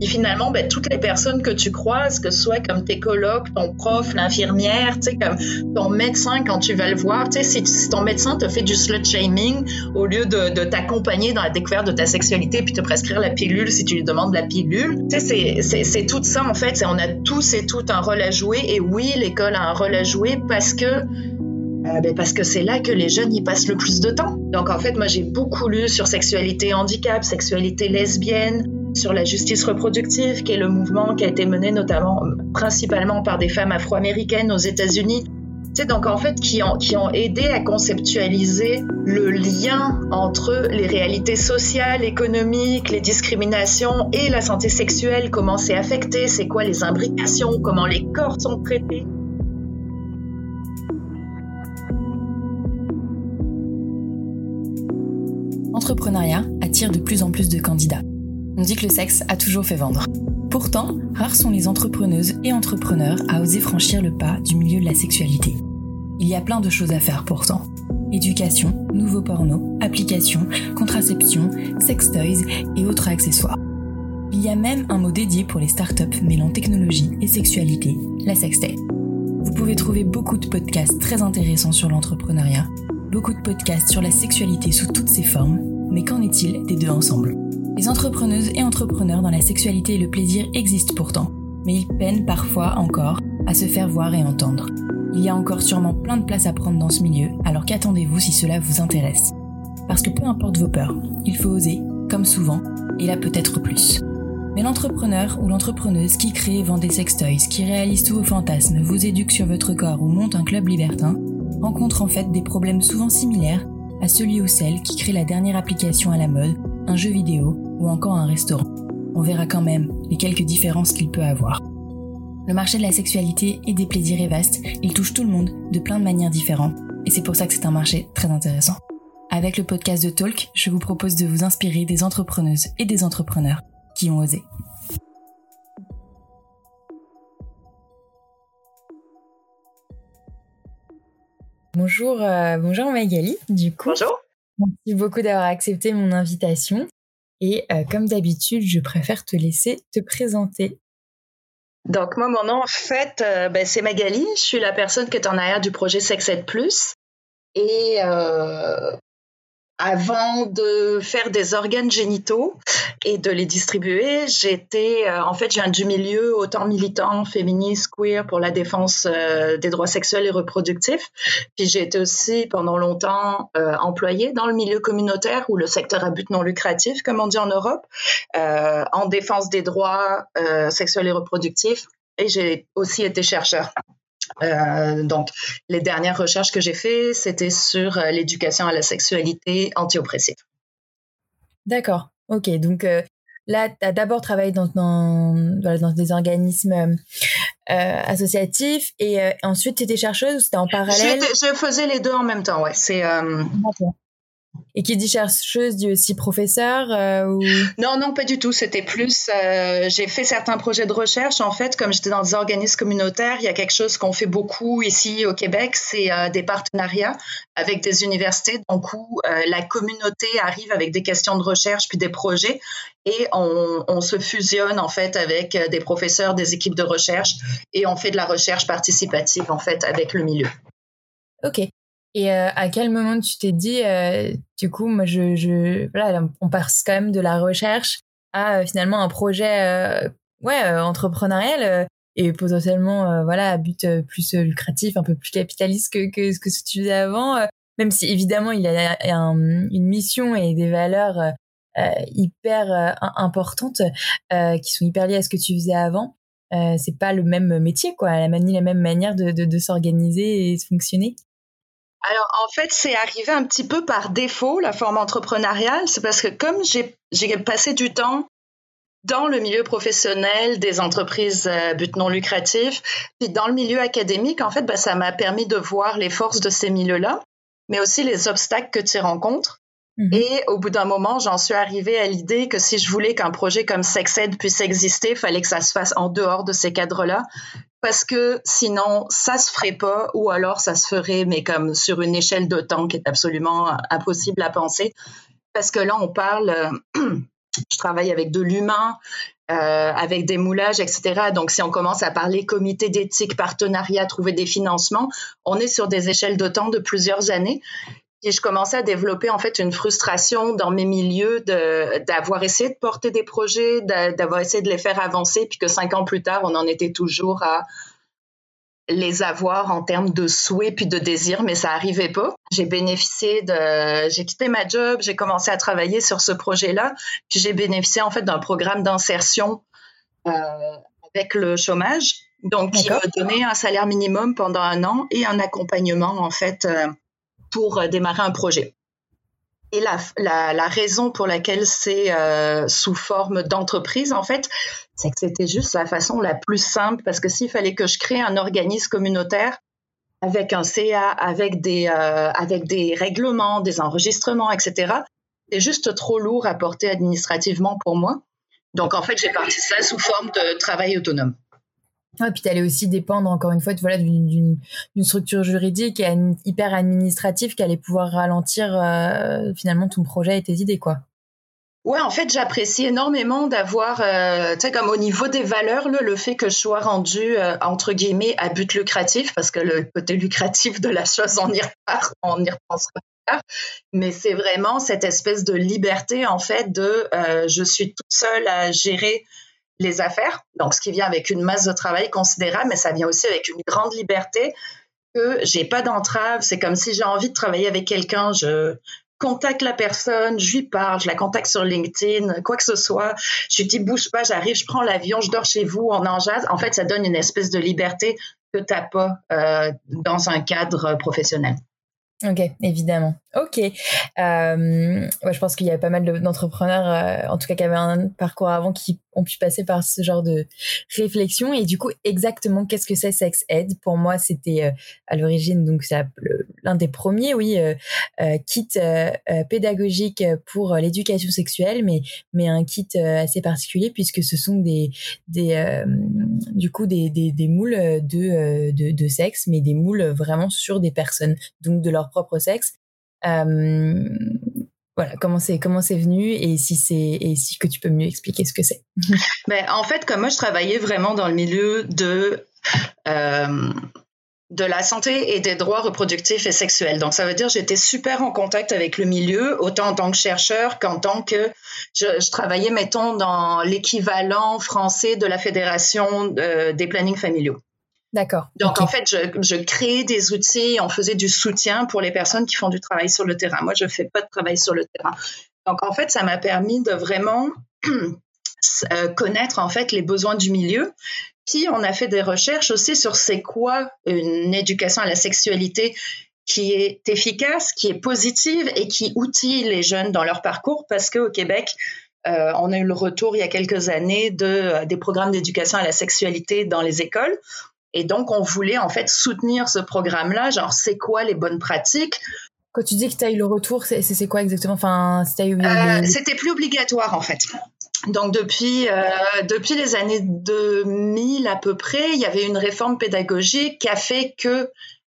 Et finalement, ben, toutes les personnes que tu croises, que ce soit comme tes colocs, ton prof, l'infirmière, tu sais, comme ton médecin quand tu vas le voir, tu sais, si, ton médecin te fait du slut shaming au lieu de, t'accompagner dans la découverte de ta sexualité puis te prescrire la pilule si tu lui demandes la pilule, tu sais, c'est tout ça en fait. On a tous et toutes un rôle à jouer et oui, l'école a un rôle à jouer parce que euh, ben parce que c'est là que les jeunes y passent le plus de temps. Donc en fait, moi j'ai beaucoup lu sur sexualité handicap, sexualité lesbienne, sur la justice reproductive, qui est le mouvement qui a été mené notamment, principalement par des femmes afro-américaines aux États-Unis. C'est donc en fait qui ont, qui ont aidé à conceptualiser le lien entre les réalités sociales, économiques, les discriminations et la santé sexuelle, comment c'est affecté, c'est quoi les imbrications, comment les corps sont traités. L'entrepreneuriat attire de plus en plus de candidats. On dit que le sexe a toujours fait vendre. Pourtant, rares sont les entrepreneuses et entrepreneurs à oser franchir le pas du milieu de la sexualité. Il y a plein de choses à faire pourtant. Éducation, nouveaux pornos, applications, contraception, sex toys et autres accessoires. Il y a même un mot dédié pour les startups mêlant technologie et sexualité, la sextech. Vous pouvez trouver beaucoup de podcasts très intéressants sur l'entrepreneuriat, beaucoup de podcasts sur la sexualité sous toutes ses formes, mais qu'en est-il des deux ensemble? Les entrepreneuses et entrepreneurs dans la sexualité et le plaisir existent pourtant, mais ils peinent parfois encore à se faire voir et entendre. Il y a encore sûrement plein de place à prendre dans ce milieu, alors qu'attendez-vous si cela vous intéresse? Parce que peu importe vos peurs, il faut oser, comme souvent, et là peut-être plus. Mais l'entrepreneur ou l'entrepreneuse qui crée et vend des sextoys, qui réalise tous vos fantasmes, vous éduque sur votre corps ou monte un club libertin, rencontre en fait des problèmes souvent similaires à celui ou celle qui crée la dernière application à la mode, un jeu vidéo ou encore un restaurant. On verra quand même les quelques différences qu'il peut avoir. Le marché de la sexualité et des plaisirs est vaste, il touche tout le monde de plein de manières différentes, et c'est pour ça que c'est un marché très intéressant. Avec le podcast de Talk, je vous propose de vous inspirer des entrepreneuses et des entrepreneurs qui ont osé. Bonjour, euh, bonjour Magali. Du coup, bonjour. Merci beaucoup d'avoir accepté mon invitation. Et euh, comme d'habitude, je préfère te laisser te présenter. Donc moi, mon nom en fait, euh, ben, c'est Magali. Je suis la personne qui est en arrière du projet Sexed Plus. Et avant de faire des organes génitaux et de les distribuer, j'étais, euh, en fait, je viens du milieu autant militant, féministe, queer pour la défense euh, des droits sexuels et reproductifs. Puis j'ai été aussi pendant longtemps euh, employée dans le milieu communautaire ou le secteur à but non lucratif, comme on dit en Europe, en défense des droits sexuels et reproductifs. Et j'ai aussi été chercheur euh, donc, les dernières recherches que j'ai faites, c'était sur euh, l'éducation à la sexualité anti-oppressive. D'accord. Ok. Donc euh, là, tu as d'abord travaillé dans, dans, dans, des organismes associatifs et ensuite tu étais chercheuse ou c'était en parallèle? Je, faisais les deux en même temps, ouais. C'est. Et qui dit chercheuse dit aussi professeur euh, ou... Non, non, pas du tout. C'était plus. Euh, j'ai fait certains projets de recherche. En fait, comme j'étais dans des organismes communautaires, il y a quelque chose qu'on fait beaucoup ici au Québec, c'est euh, des partenariats avec des universités. Donc, où la communauté arrive avec des questions de recherche puis des projets et on, on, se fusionne en fait avec des professeurs, des équipes de recherche et on fait de la recherche participative en fait avec le milieu. Ok. Et euh, à quel moment tu t'es dit, euh, du coup, moi, je, voilà, on passe quand même de la recherche à euh, finalement un projet, ouais, entrepreneurial et potentiellement, voilà, à but plus lucratif, un peu plus capitaliste que, ce que tu faisais avant. même si évidemment, il a une mission et des valeurs hyper importantes qui sont hyper liées à ce que tu faisais avant. c'est pas le même métier, quoi, la, la même manière de s'organiser et de fonctionner. Alors, en fait, c'est arrivé un petit peu par défaut, la forme entrepreneuriale. C'est parce que comme j'ai passé du temps dans le milieu professionnel des entreprises à but non lucratif, puis dans le milieu académique, en fait, ben, ça m'a permis de voir les forces de ces milieux-là, mais aussi les obstacles que tu rencontres. Mhm. Et au bout d'un moment, j'en suis arrivée à l'idée que si je voulais qu'un projet comme SexEd puisse exister, il fallait que ça se fasse en dehors de ces cadres-là. Parce que sinon, ça se ferait pas, ou alors ça se ferait, mais comme sur une échelle de temps qui est absolument impossible à penser. Parce que là, on parle, je travaille avec de l'humain, avec des moulages, etc. Donc, si on commence à parler comité d'éthique, partenariat, trouver des financements, on est sur des échelles de temps de plusieurs années. Et je commençais à développer en fait une frustration dans mes milieux d'avoir essayé de porter des projets, d'avoir essayé de les faire avancer, puis que cinq ans plus tard, on en était toujours à les avoir en termes de souhaits puis de désirs, mais ça arrivait pas. J'ai bénéficié de, j'ai quitté ma job, j'ai commencé à travailler sur ce projet-là, puis j'ai bénéficié en fait d'un programme d'insertion euh, avec le chômage, donc qui m'a donné un salaire minimum pendant un an et un accompagnement en fait. Euh, pour euh, démarrer un projet. Et la, raison pour laquelle c'est euh, sous forme d'entreprise, en fait, c'est que c'était juste la façon la plus simple parce que s'il fallait que je crée un organisme communautaire avec un CA, avec des, euh, avec des règlements, des enregistrements, etc., c'est juste trop lourd à porter administrativement pour moi. Donc, en fait, j'ai parti ça sous forme de travail autonome. Ouais, puis tu allais aussi dépendre, encore une fois, voilà, d'une structure juridique et hyper administrative qui allait pouvoir ralentir euh, finalement ton projet et tes idées, quoi. Ouais, en fait, j'apprécie énormément d'avoir, euh, tu sais, comme au niveau des valeurs, le fait que je sois rendue, euh, entre guillemets, à but lucratif, parce que le côté lucratif de la chose, on y repart, on y repensera Mais c'est vraiment cette espèce de liberté, en fait, de je suis toute seule à gérer les affaires, donc ce qui vient avec une masse de travail considérable, mais ça vient aussi avec une grande liberté que j'ai pas d'entrave. C'est comme si j'ai envie de travailler avec quelqu'un, je contacte la personne, je lui parle, je la contacte sur LinkedIn, quoi que ce soit. Je lui dis bouge pas, j'arrive, je prends l'avion, je dors chez vous, on en jase. En fait, ça donne une espèce de liberté que tu n'as pas euh, dans un cadre professionnel. Ok, évidemment. Ok. Euh, je pense qu'il y a pas mal d'entrepreneurs, euh, en tout cas qui avaient un parcours avant, qui ont pu passer par ce genre de réflexion. Et du coup, exactement, qu'est-ce que c'est Sex Ed? Pour moi, c'était euh, à l'origine, donc l'un des premiers, oui, kit pédagogique pour l'éducation sexuelle, mais mais un kit assez particulier puisque ce sont des des du coup des, des, des moules de, de de sexe, mais des moules vraiment sur des personnes, donc de leur propre sexe voilà, comment c'est comment c'est venu et si c'est et si que tu peux mieux expliquer ce que c'est. ben, en fait, comme moi je travaillais vraiment dans le milieu de euh, de la santé et des droits reproductifs et sexuels. Donc ça veut dire j'étais super en contact avec le milieu, autant en tant que chercheur qu'en tant que je, je travaillais mettons dans l'équivalent français de la fédération euh, des plannings familiaux. D'accord. Donc, en fait, je, je créais des outils, on faisait du soutien pour les personnes qui font du travail sur le terrain. Moi, je ne fais pas de travail sur le terrain. Donc, en fait, ça m'a permis de vraiment euh, connaître, en fait, les besoins du milieu. Puis, on a fait des recherches aussi sur c'est quoi une éducation à la sexualité qui est efficace, qui est positive et qui outille les jeunes dans leur parcours parce qu'au Québec, euh, on a eu le retour il y a quelques années de, euh, des programmes d'éducation à la sexualité dans les écoles. Et donc, on voulait en fait soutenir ce programme-là, genre c'est quoi les bonnes pratiques? Quand tu dis que tu as eu le retour, c'est quoi exactement? Enfin, euh, C'était plus obligatoire en fait. Donc depuis, euh, depuis les années 2000 à peu près, il y avait une réforme pédagogique qui a fait que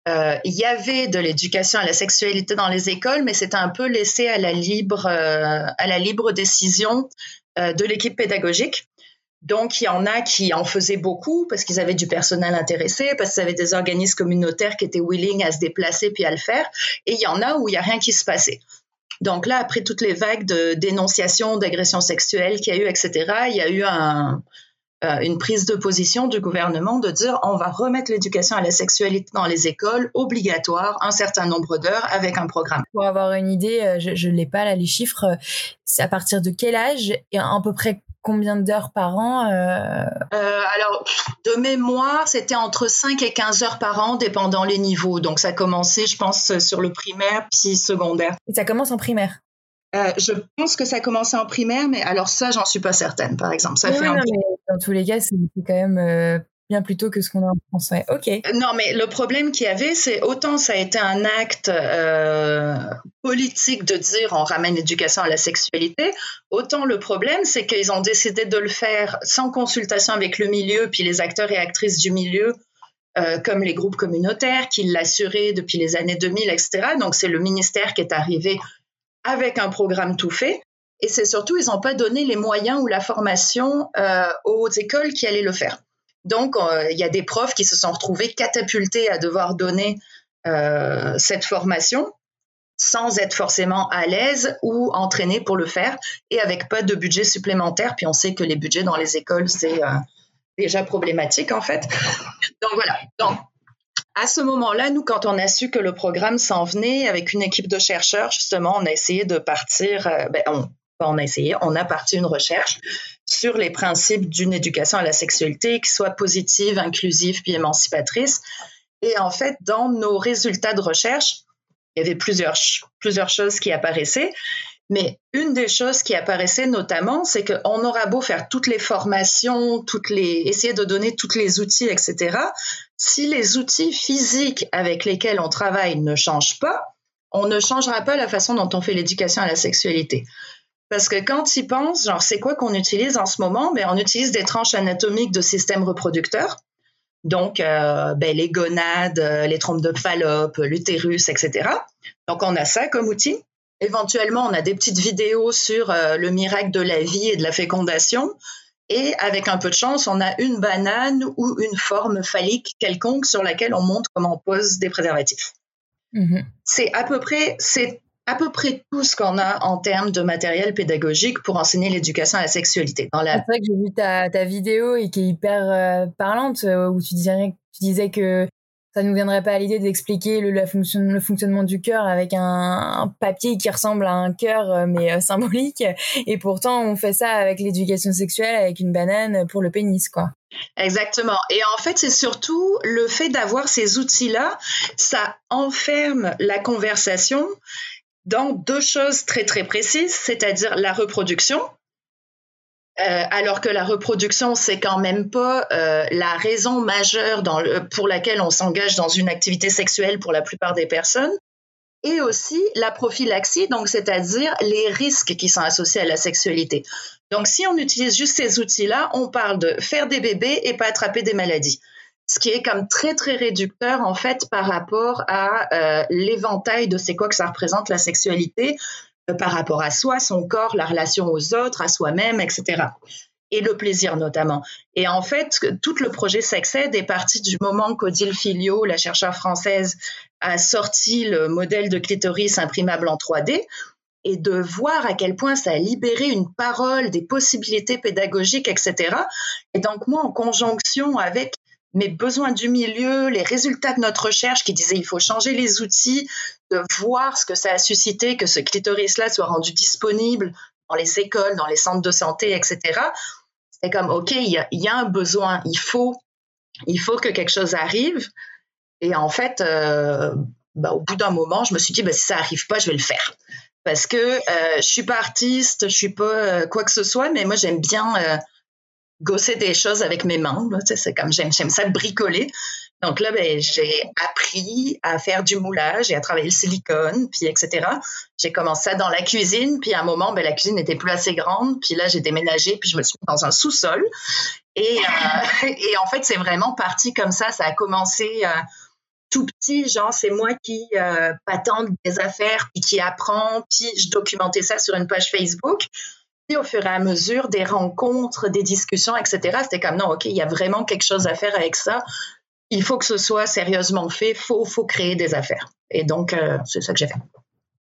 euh, il y avait de l'éducation à la sexualité dans les écoles, mais c'était un peu laissé à la libre, à la libre décision de l'équipe pédagogique. Donc, il y en a qui en faisaient beaucoup parce qu'ils avaient du personnel intéressé, parce qu'ils avaient des organismes communautaires qui étaient willing à se déplacer puis à le faire. Et il y en a où il n'y a rien qui se passait. Donc là, après toutes les vagues de dénonciation d'agressions sexuelles qu'il y a eu, etc., il y a eu euh, une prise de position du gouvernement de dire on va remettre l'éducation à la sexualité dans les écoles obligatoire un certain nombre d'heures avec un programme. Pour avoir une idée, euh, je ne l'ai pas là les chiffres, c'est à partir de quel âge et à peu près combien d'heures par an euh... Euh, Alors, de mémoire, c'était entre 5 et 15 heures par an, dépendant les niveaux. Donc, ça a commencé, je pense, sur le primaire, puis secondaire. Et ça commence en primaire? Euh, je pense que ça a commencé en primaire, mais alors ça, j'en suis pas certaine, par exemple. Ça fait un dans tous les cas, c'est quand même bien plus tôt que ce qu'on a en France. Ok. Non, mais le problème qu'il y avait, c'est autant ça a été un acte euh, politique de dire on ramène l'éducation à la sexualité, autant le problème, c'est qu'ils ont décidé de le faire sans consultation avec le milieu, puis les acteurs et actrices du milieu. Euh, comme les groupes communautaires qui l'assuraient depuis les années 2000, etc. Donc c'est le ministère qui est arrivé avec un programme tout fait Et c'est surtout, ils n'ont pas donné les moyens ou la formation euh, aux écoles qui allaient le faire. Donc, euh, il y a des profs qui se sont retrouvés catapultés à devoir donner euh, cette formation sans être forcément à l'aise ou entraînés pour le faire et avec pas de budget supplémentaire. Puis on sait que les budgets dans les écoles, c'est déjà problématique en fait. Donc voilà. Donc, à ce moment-là, nous, quand on a su que le programme s'en venait avec une équipe de chercheurs, justement, on a essayé de partir, ben, on, on a essayé, on a parti une recherche sur les principes d'une éducation à la sexualité qui soit positive, inclusive puis émancipatrice. Et en fait, dans nos résultats de recherche, il y avait plusieurs, choses qui apparaissaient. Mais une des choses qui apparaissait notamment, c'est qu'on aura beau faire toutes les formations, toutes les, essayer de donner tous les outils, etc. Si les outils physiques avec lesquels on travaille ne changent pas, on ne changera pas la façon dont on fait l'éducation à la sexualité. Parce que quand tu y penses, genre, c'est quoi qu'on utilise en ce moment? Ben, on utilise des tranches anatomiques de systèmes reproducteurs. Donc, euh, ben, les gonades, euh, les trompes de Fallope, l'utérus, etc. Donc, on a ça comme outil. Éventuellement, on a des petites vidéos sur euh, le miracle de la vie et de la fécondation. Et avec un peu de chance, on a une banane ou une forme phallique quelconque sur laquelle on montre comment on pose des préservatifs. Mm-hmm. C'est à peu près, c'est à peu près tout ce qu'on a en termes de matériel pédagogique pour enseigner l'éducation à la sexualité. C'est vrai que j'ai vu ta, ta, vidéo et qui est hyper euh, parlante, euh, où tu disais, tu disais que ça ne nous viendrait pas à l'idée d'expliquer le, la fonction, le fonctionnement du cœur avec un, papier qui ressemble à un cœur euh, mais symbolique. Et pourtant, on fait ça avec l'éducation sexuelle, avec une banane pour le pénis, quoi. Exactement. Et en fait, c'est surtout le fait d'avoir ces outils-là, ça enferme la conversation dans deux choses très très précises, c'est-à-dire la reproduction. Euh, alors que la reproduction, c'est quand même pas euh, la raison majeure pour laquelle on s'engage dans une activité sexuelle pour la plupart des personnes, et aussi la prophylaxie, donc c'est-à-dire les risques qui sont associés à la sexualité. Donc, si on utilise juste ces outils-là, on parle de faire des bébés et pas attraper des maladies ce qui est comme très très réducteur en fait par rapport à euh, l'éventail de c'est quoi que ça représente la sexualité euh, par rapport à soi, son corps, la relation aux autres, à soi-même, etc. Et le plaisir notamment. Et en fait, tout le projet Sexed est parti du moment qu'Odile Filio, la chercheure française, a sorti le modèle de clitoris imprimable en 3D et de voir à quel point ça a libéré une parole, des possibilités pédagogiques, etc. Et donc moi, en conjonction avec mes besoins du milieu, les résultats de notre recherche qui disaient il faut changer les outils, de voir ce que ça a suscité, que ce clitoris-là soit rendu disponible dans les écoles, dans les centres de santé, etc. C'était comme, OK, il y, a, un besoin, il faut, il faut que quelque chose arrive. Et en fait, euh, bah, au bout d'un moment, je me suis dit, bah, si ça arrive pas, je vais le faire. Parce que euh, je suis pas artiste, je suis pas euh, quoi que ce soit, mais moi, j'aime bien euh, gosser des choses avec mes mains. C'est comme j'aime, j'aime ça bricoler. Donc là, ben, j'ai appris à faire du moulage et à travailler le silicone, puis etc. J'ai commencé ça dans la cuisine, puis à un moment, ben, la cuisine n'était plus assez grande, puis là, j'ai déménagé, puis je me suis mis dans un sous-sol. Et, euh, en fait, c'est vraiment parti comme ça. Ça a commencé euh, tout petit, genre c'est moi qui euh, patente des affaires, puis qui apprend, puis je documentais ça sur une page Facebook au fur et à mesure des rencontres, des discussions, etc. C'était comme non, ok, il y a vraiment quelque chose à faire avec ça. Il faut que ce soit sérieusement fait. Il faut, faut créer des affaires. Et donc, euh, c'est ça que j'ai fait.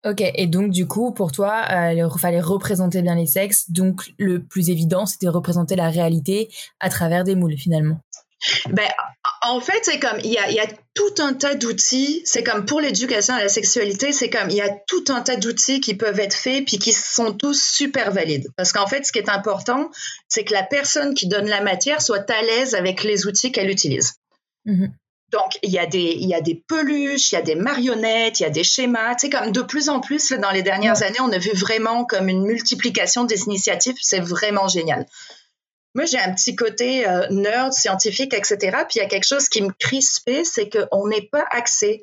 Ok, et donc du coup, pour toi, euh, il fallait représenter bien les sexes. Donc, le plus évident, c'était représenter la réalité à travers des moules, finalement. Ben, en fait, c'est comme il y a, tout un tas d'outils. C'est comme pour l'éducation à la sexualité, c'est comme il y a tout un tas d'outils qui peuvent être faits puis qui sont tous super valides. Parce qu'en fait, ce qui est important, c'est que la personne qui donne la matière soit à l'aise avec les outils qu'elle utilise. Mm-hmm. Donc, il y, a des, il y a des peluches, il y a des marionnettes, il y a des schémas. Tu sais, comme de plus en plus, dans les dernières années, on a vu vraiment comme une multiplication des initiatives. C'est vraiment génial. Moi, j'ai un petit côté euh, nerd, scientifique, etc. Puis il y a quelque chose qui me crispait, c'est qu'on n'est pas accès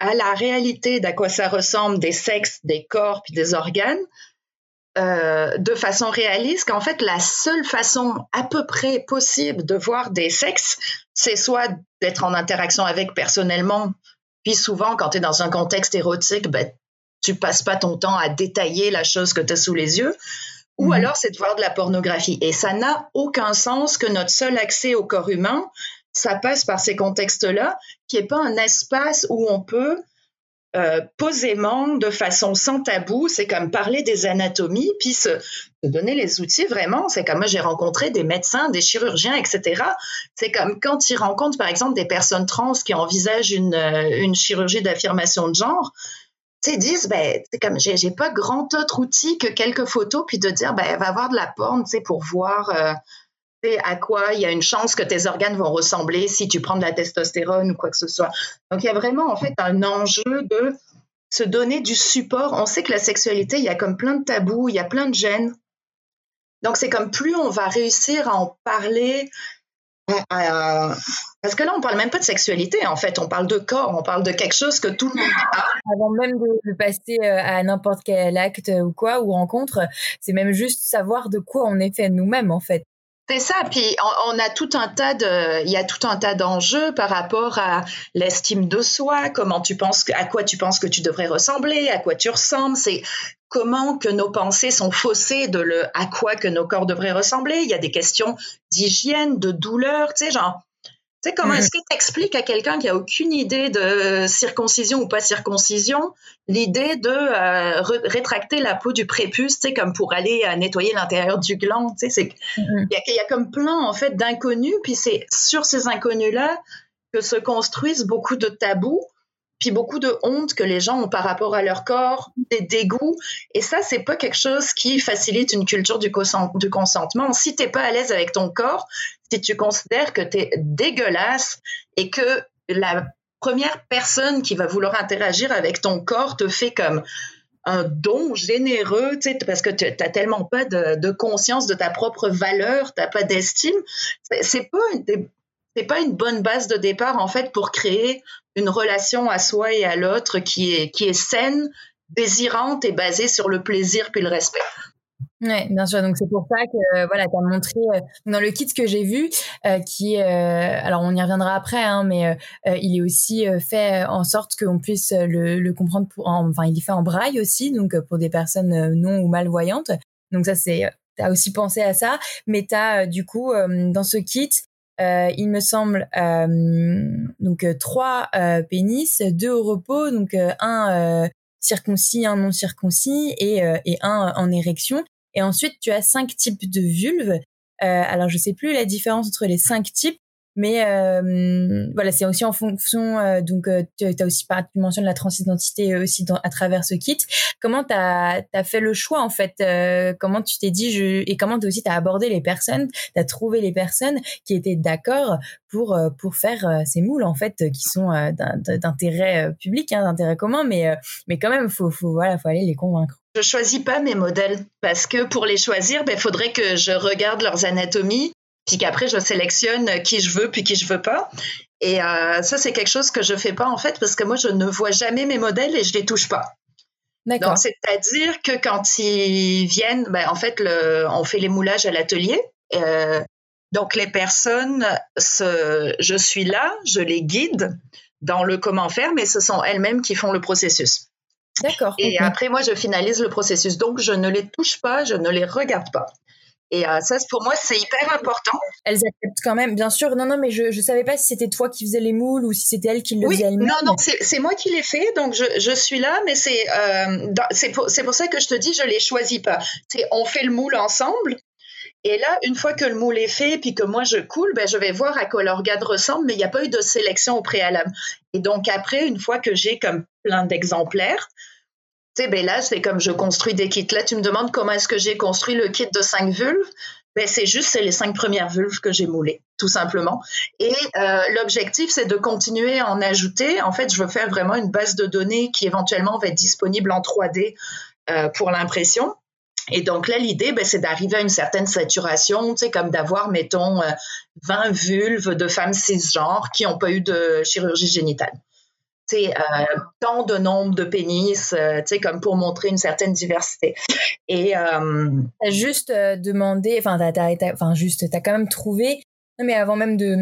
à la réalité d'à quoi ça ressemble des sexes, des corps, puis des organes euh, de façon réaliste. Qu'en fait, la seule façon à peu près possible de voir des sexes, c'est soit d'être en interaction avec personnellement, puis souvent, quand tu es dans un contexte érotique, ben, tu passes pas ton temps à détailler la chose que tu as sous les yeux. Ou mhm. alors, c'est de voir de la pornographie. Et ça n'a aucun sens que notre seul accès au corps humain, ça passe par ces contextes-là, qui n'est pas un espace où on peut euh, posément, de façon sans tabou, c'est comme parler des anatomies, puis se, donner les outils vraiment. C'est comme moi, j'ai rencontré des médecins, des chirurgiens, etc. C'est comme quand ils rencontrent, par exemple, des personnes trans qui envisagent une, euh, une chirurgie d'affirmation de genre, ils disent, ben, c'est comme, j'ai pas grand autre outil que quelques photos, puis de dire, ben, va avoir de la porn, tu sais, pour voir. Euh, à quoi il y a une chance que tes organes vont ressembler si tu prends de la testostérone ou quoi que ce soit. Donc il y a vraiment en fait un enjeu de se donner du support. On sait que la sexualité, il y a comme plein de tabous, il y a plein de gènes. Donc c'est comme plus on va réussir à en parler, parce que là, on parle même pas de sexualité, en fait. On parle de corps, on parle de quelque chose que tout le monde a. Avant même de, passer euh, à n'importe quel acte ou quoi, ou rencontre, c'est même juste savoir de quoi on est fait nous-mêmes, en fait. C'est ça, puis on, a tout un tas de, il y a tout un tas d'enjeux par rapport à l'estime de soi, comment tu penses, à quoi tu penses que tu devrais ressembler, à quoi tu ressembles, c'est comment que nos pensées sont faussées de le à quoi que nos corps devraient ressembler. Il y a des questions d'hygiène, de douleur, tu sais, genre comment est-ce que tu expliques à quelqu'un qui a aucune idée de circoncision ou pas circoncision l'idée de euh, rétracter la peau du prépuce, tu comme pour aller euh, nettoyer l'intérieur du gland, tu sais, mm-hmm. il y, a comme plein en fait d'inconnus, puis c'est sur ces inconnus-là que se construisent beaucoup de tabous puis beaucoup de honte que les gens ont par rapport à leur corps, des dégoûts. Et ça, c'est pas quelque chose qui facilite une culture du, consentement. Si t'es pas à l'aise avec ton corps, si tu considères que tu es dégueulasse et que la première personne qui va vouloir interagir avec ton corps te fait comme un don généreux, parce que tu n'as tellement pas de, conscience de ta propre valeur, tu n'as pas d'estime, c'est pas c'est pas une bonne base de départ en fait pour créer une relation à soi et à l'autre qui est, qui est saine, désirante et basée sur le plaisir puis le respect. Oui, bien sûr. Donc c'est pour ça que euh, voilà, tu as montré euh, dans le kit que j'ai vu, euh, qui alors on y reviendra après, hein, mais il est aussi fait en sorte qu'on puisse le, comprendre. Pour, enfin, il est fait en braille aussi, donc pour des personnes non ou malvoyantes. Donc ça c'est, as aussi pensé à ça, mais tu as du coup dans ce kit euh, il me semble, euh, donc euh, trois pénis, deux au repos, donc un circoncis, un non circoncis et, et un en érection. Et ensuite, tu as cinq types de vulves. alors, je sais plus la différence entre les cinq types, mais euh, voilà, c'est aussi en fonction. Euh, donc, euh, tu as aussi pas, tu mentionnes la transidentité aussi dans, à travers ce kit. Comment tu as, fait le choix en fait Comment tu t'es dit je, et comment aussi tu as abordé les personnes Tu as trouvé les personnes qui étaient d'accord pour pour faire ces moules en fait qui sont d'intérêt public, hein, d'intérêt commun, mais mais quand même faut faut voilà faut aller les convaincre. Je choisis pas mes modèles parce que pour les choisir, il ben, faudrait que je regarde leurs anatomies, puis qu'après je sélectionne qui je veux puis qui je veux pas. Et euh, ça, c'est quelque chose que je fais pas en fait parce que moi, je ne vois jamais mes modèles et je les touche pas. D'accord. c'est-à-dire que quand ils viennent, ben, en fait, le, on fait les moulages à l'atelier. Euh, donc, les personnes, je suis là, je les guide dans le comment faire, mais ce sont elles-mêmes qui font le processus. D'accord. Et après, moi, je finalise le processus. Donc, je ne les touche pas, je ne les regarde pas. Et euh, ça, pour moi, c'est hyper important. Elles acceptent quand même, bien sûr. Non, non, mais je ne savais pas si c'était toi qui faisais les moules ou si c'était elle qui le oui, faisait Non, non, c'est moi qui l'ai fait, donc je, je, suis là, mais c'est euh, pour, ça que je te dis, je ne les choisis pas. On fait le moule ensemble. Et là, une fois que le moule est fait, puis que moi je coule, ben, je vais voir à quoi l'organe ressemble, mais il n'y a pas eu de sélection au préalable. Et donc après, une fois que j'ai comme plein d'exemplaires, sais, ben là, c'est comme je construis des kits. Là, tu me demandes comment est-ce que j'ai construit le kit de cinq vulves. Ben, c'est juste, c'est les cinq premières vulves que j'ai moulées, tout simplement. Et euh, l'objectif, c'est de continuer à en ajouter. En fait, je veux faire vraiment une base de données qui éventuellement va être disponible en 3D euh, pour l'impression. Et donc là, l'idée, ben, c'est d'arriver à une certaine saturation, tu sais, comme d'avoir, mettons, 20 euh, vulves de femmes cisgenres qui n'ont pas eu de chirurgie génitale euh, tant de nombre de pénis, euh, comme pour montrer une certaine diversité. Et euh, as juste euh, demandé, enfin, enfin, juste, t'as quand même trouvé. Non, mais avant même de,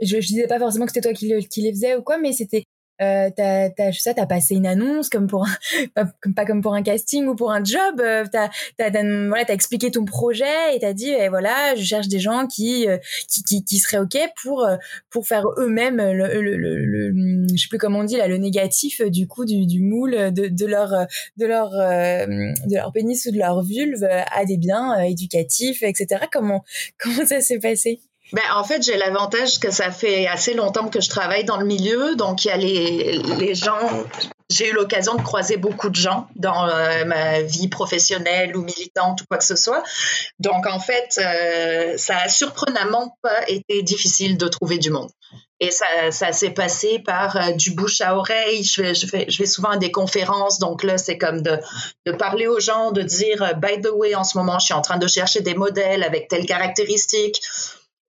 je, je disais pas forcément que c'était toi qui, qui les faisais ou quoi, mais c'était euh, t'as, t'as, je sais, t'as passé une annonce comme pour un, pas, comme pour un casting ou pour un job. Euh, t'as, t'as, voilà, t'as expliqué ton projet et t'as dit, eh, voilà, je cherche des gens qui, euh, qui, qui, seraient ok pour, pour faire eux-mêmes le, le, le, je sais plus comment on dit là, le négatif du coup du, du moule de, de leur, de leur, de leur pénis ou de leur vulve à des biens éducatifs, etc. Comment, comment ça s'est passé? Ben, en fait, j'ai l'avantage que ça fait assez longtemps que je travaille dans le milieu, donc il y a les, les gens. J'ai eu l'occasion de croiser beaucoup de gens dans euh, ma vie professionnelle ou militante ou quoi que ce soit. Donc, en fait, euh, ça a surprenamment pas été difficile de trouver du monde. Et ça, ça s'est passé par euh, du bouche à oreille. Je vais, je, vais, je vais souvent à des conférences, donc là, c'est comme de, de parler aux gens, de dire, by the way, en ce moment, je suis en train de chercher des modèles avec telles caractéristiques.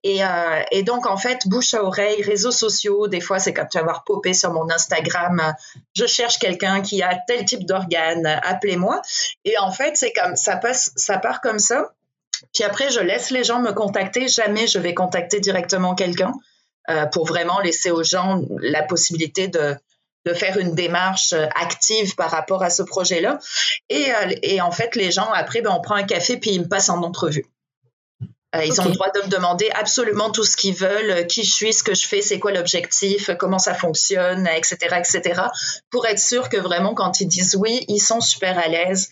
Et, euh, et, donc, en fait, bouche à oreille, réseaux sociaux, des fois, c'est comme tu vas voir popé sur mon Instagram, je cherche quelqu'un qui a tel type d'organe, appelez-moi. Et en fait, c'est comme ça passe, ça part comme ça. Puis après, je laisse les gens me contacter. Jamais je vais contacter directement quelqu'un euh, pour vraiment laisser aux gens la possibilité de, de faire une démarche active par rapport à ce projet-là. Et, euh, et, en fait, les gens, après, ben, on prend un café puis ils me passent en entrevue. Euh, ils ont le droit de me demander absolument tout ce qu'ils veulent, euh, qui je suis, ce que je fais, c'est quoi l'objectif, comment ça fonctionne, etc., etc., pour être sûr que vraiment, quand ils disent oui, ils sont super à l'aise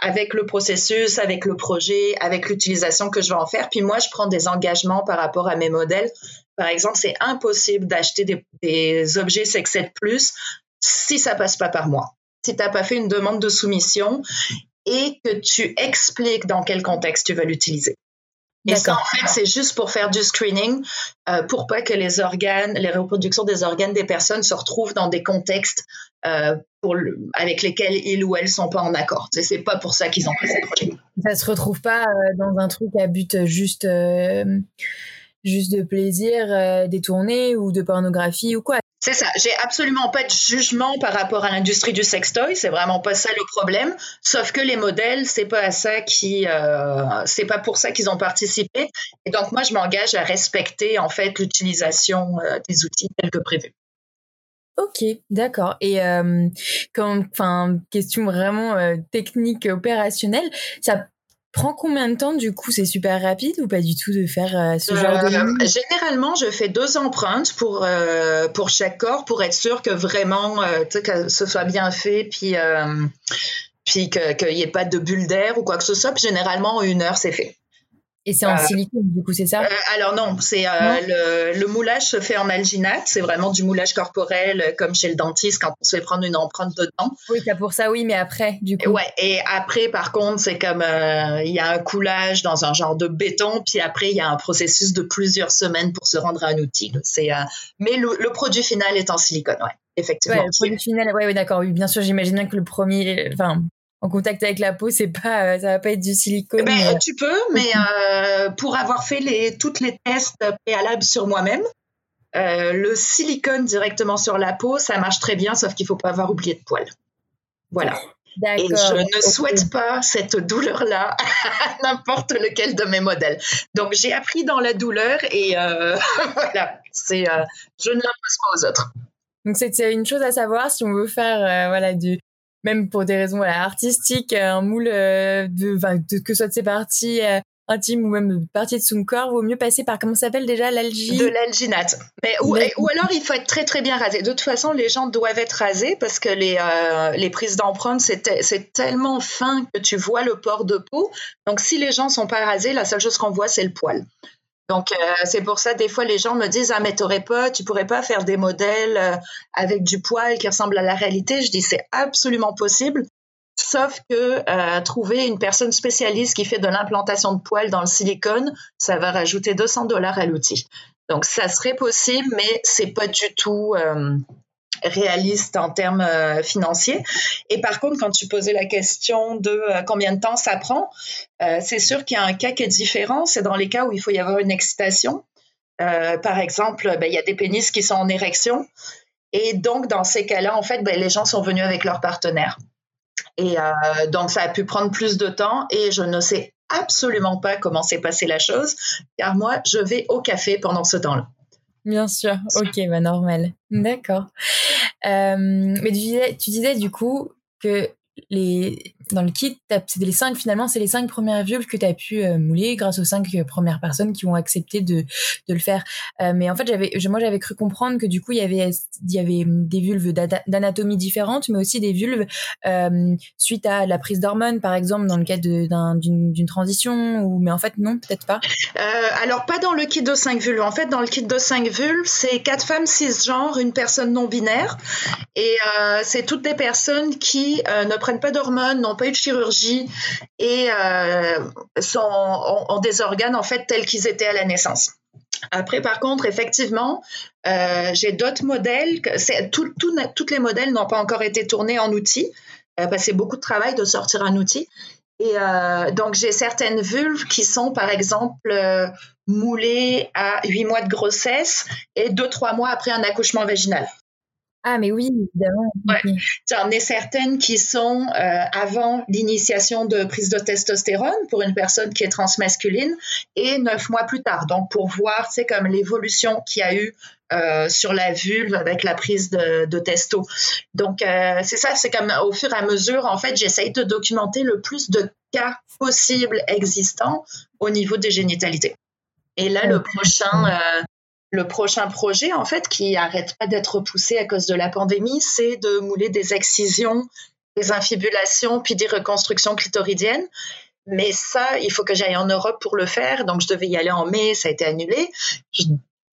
avec le processus, avec le projet, avec l'utilisation que je vais en faire. Puis moi, je prends des engagements par rapport à mes modèles. Par exemple, c'est impossible d'acheter des, des objets Sex7 Plus si ça passe pas par moi. Si tu n'as pas fait une demande de soumission et que tu expliques dans quel contexte tu vas l'utiliser. Et ça, en fait, c'est juste pour faire du screening, euh, pour pas que les organes, les reproductions des organes des personnes se retrouvent dans des contextes euh, pour le, avec lesquels ils ou elles sont pas en accord. C'est pas pour ça qu'ils ont fait ce projet. Ça se retrouve pas euh, dans un truc à but juste, juste de plaisir détourné ou de pornographie ou quoi. C'est ça. J'ai absolument pas de jugement par rapport à l'industrie du sextoy. C'est vraiment pas ça le problème. Sauf que les modèles, c'est pas à ça qui, euh, c'est pas pour ça qu'ils ont participé. Et donc moi, je m'engage à respecter en fait l'utilisation euh, des outils tels que prévu. Ok, d'accord. Et euh, quand, enfin, question vraiment euh, technique opérationnelle, ça prend combien de temps du coup C'est super rapide ou pas du tout de faire euh, ce genre de euh, Généralement, je fais deux empreintes pour euh, pour chaque corps pour être sûr que vraiment euh, que ce soit bien fait puis euh, puis qu'il n'y ait pas de bulle d'air ou quoi que ce soit. Puis généralement, en une heure, c'est fait. Et c'est en euh, silicone, du coup, c'est ça? Euh, Alors non, c'est euh, le, le, moulage se fait en alginate. C'est vraiment du moulage corporel, euh, comme chez le dentiste quand on se fait prendre une empreinte dedans. Oui, c'est pour ça, oui, mais après, du coup. Ouais, et après, par contre, c'est comme il y a un coulage dans un genre de béton, puis après, il y a un processus de plusieurs semaines pour se rendre à un outil. C'est, mais le, le, produit final est en silicone, ouais, effectivement. Ouais, le produit final, ouais, ouais d'accord. Oui, bien sûr, j'imagine bien que le premier, enfin, en contact avec la peau, c'est pas, ça va pas être du silicone. Ben, mais... Tu peux, mais euh, pour avoir fait les, toutes les tests préalables sur moi-même, euh, le silicone directement sur la peau, ça marche très bien, sauf qu'il faut pas avoir oublié de poils. Voilà. Et je ne souhaite pas cette douleur-là à n'importe lequel de mes modèles. Donc j'ai appris dans la douleur et euh, voilà, c'est, euh, je ne l'impose pas aux autres. Donc c'est une chose à savoir si on veut faire euh, voilà du même pour des raisons voilà, artistiques, un moule euh, de, de, que ce soit de ses parties euh, intimes ou même de son corps, vaut mieux passer par comment s'appelle déjà l'algie? De l'alginate. Mais ou, ou, alors il faut être très très bien rasé. De toute façon, les gens doivent être rasés parce que les euh, les prises d'empreintes c'est c'est tellement fin que tu vois le port de peau. Donc si les gens sont pas rasés, la seule chose qu'on voit c'est le poil. Donc euh, c'est pour ça des fois les gens me disent ah mais t'aurais pas tu pourrais pas faire des modèles euh, avec du poil qui ressemble à la réalité je dis c'est absolument possible sauf que euh, trouver une personne spécialiste qui fait de l'implantation de poils dans le silicone ça va rajouter 200 dollars à l'outil. Donc ça serait possible mais c'est pas du tout réaliste en termes euh, financiers. Et par contre, quand tu posais la question de euh, combien de temps ça prend, euh, c'est sûr qu'il y a un cas qui est différent. C'est dans les cas où il faut y avoir une excitation. Par exemple, ben, il y a des pénis qui sont en érection. Et donc, dans ces cas-là, en fait, ben, les gens sont venus avec leur partenaire. Et donc, ça a pu prendre plus de temps et je ne sais absolument pas comment s'est passée la chose, car moi, je vais au café pendant ce temps-là. Bien sûr, ok, bah normal. D'accord. Euh, mais tu disais, tu disais du coup que les dans le kit, c'est les cinq finalement, c'est les cinq premières vulves que tu as pu euh, mouler grâce aux cinq euh, premières personnes qui ont accepté de, de le faire. Euh, mais en fait, j'avais, moi, j'avais cru comprendre que du coup, il y avait, il y avait des vulves d'anatomie différentes, mais aussi des vulves suite à la prise d'hormones, par exemple, dans le cadre d'une transition. Ou, mais en fait, non, peut-être pas. alors, pas dans le kit de cinq vulves. En fait, dans le kit de cinq vulves, c'est quatre femmes cisgenres, une personne non binaire, et c'est toutes des personnes qui ne prennent pas d'hormones, n'ont pas de chirurgie et euh, sont, ont, des organes en fait tels qu'ils étaient à la naissance. Après, par contre, effectivement, euh, j'ai d'autres modèles. Tous les modèles n'ont pas encore été tournés en outil, euh, que c'est beaucoup de travail de sortir un outil. Et donc, j'ai certaines vulves qui sont, par exemple, moulées à 8 mois de grossesse et 2-3 mois après un accouchement vaginal. Ah, mais oui, évidemment. Ouais. J'en ai certaines qui sont euh, avant l'initiation de prise de testostérone pour une personne qui est transmasculine et neuf mois plus tard. Donc, pour voir, c'est comme l'évolution qu'il y a eu euh, sur la vulve avec la prise de, de testo. Donc, euh, c'est ça, c'est comme au fur et à mesure, en fait, j'essaye de documenter le plus de cas possibles existants au niveau des génitalités. Et là, le prochain, euh, le prochain projet, en fait, qui arrête pas d'être repoussé à cause de la pandémie, c'est de mouler des excisions, des infibulations, puis des reconstructions clitoridiennes. Mais ça, il faut que j'aille en Europe pour le faire. Donc, je devais y aller en mai, ça a été annulé. Je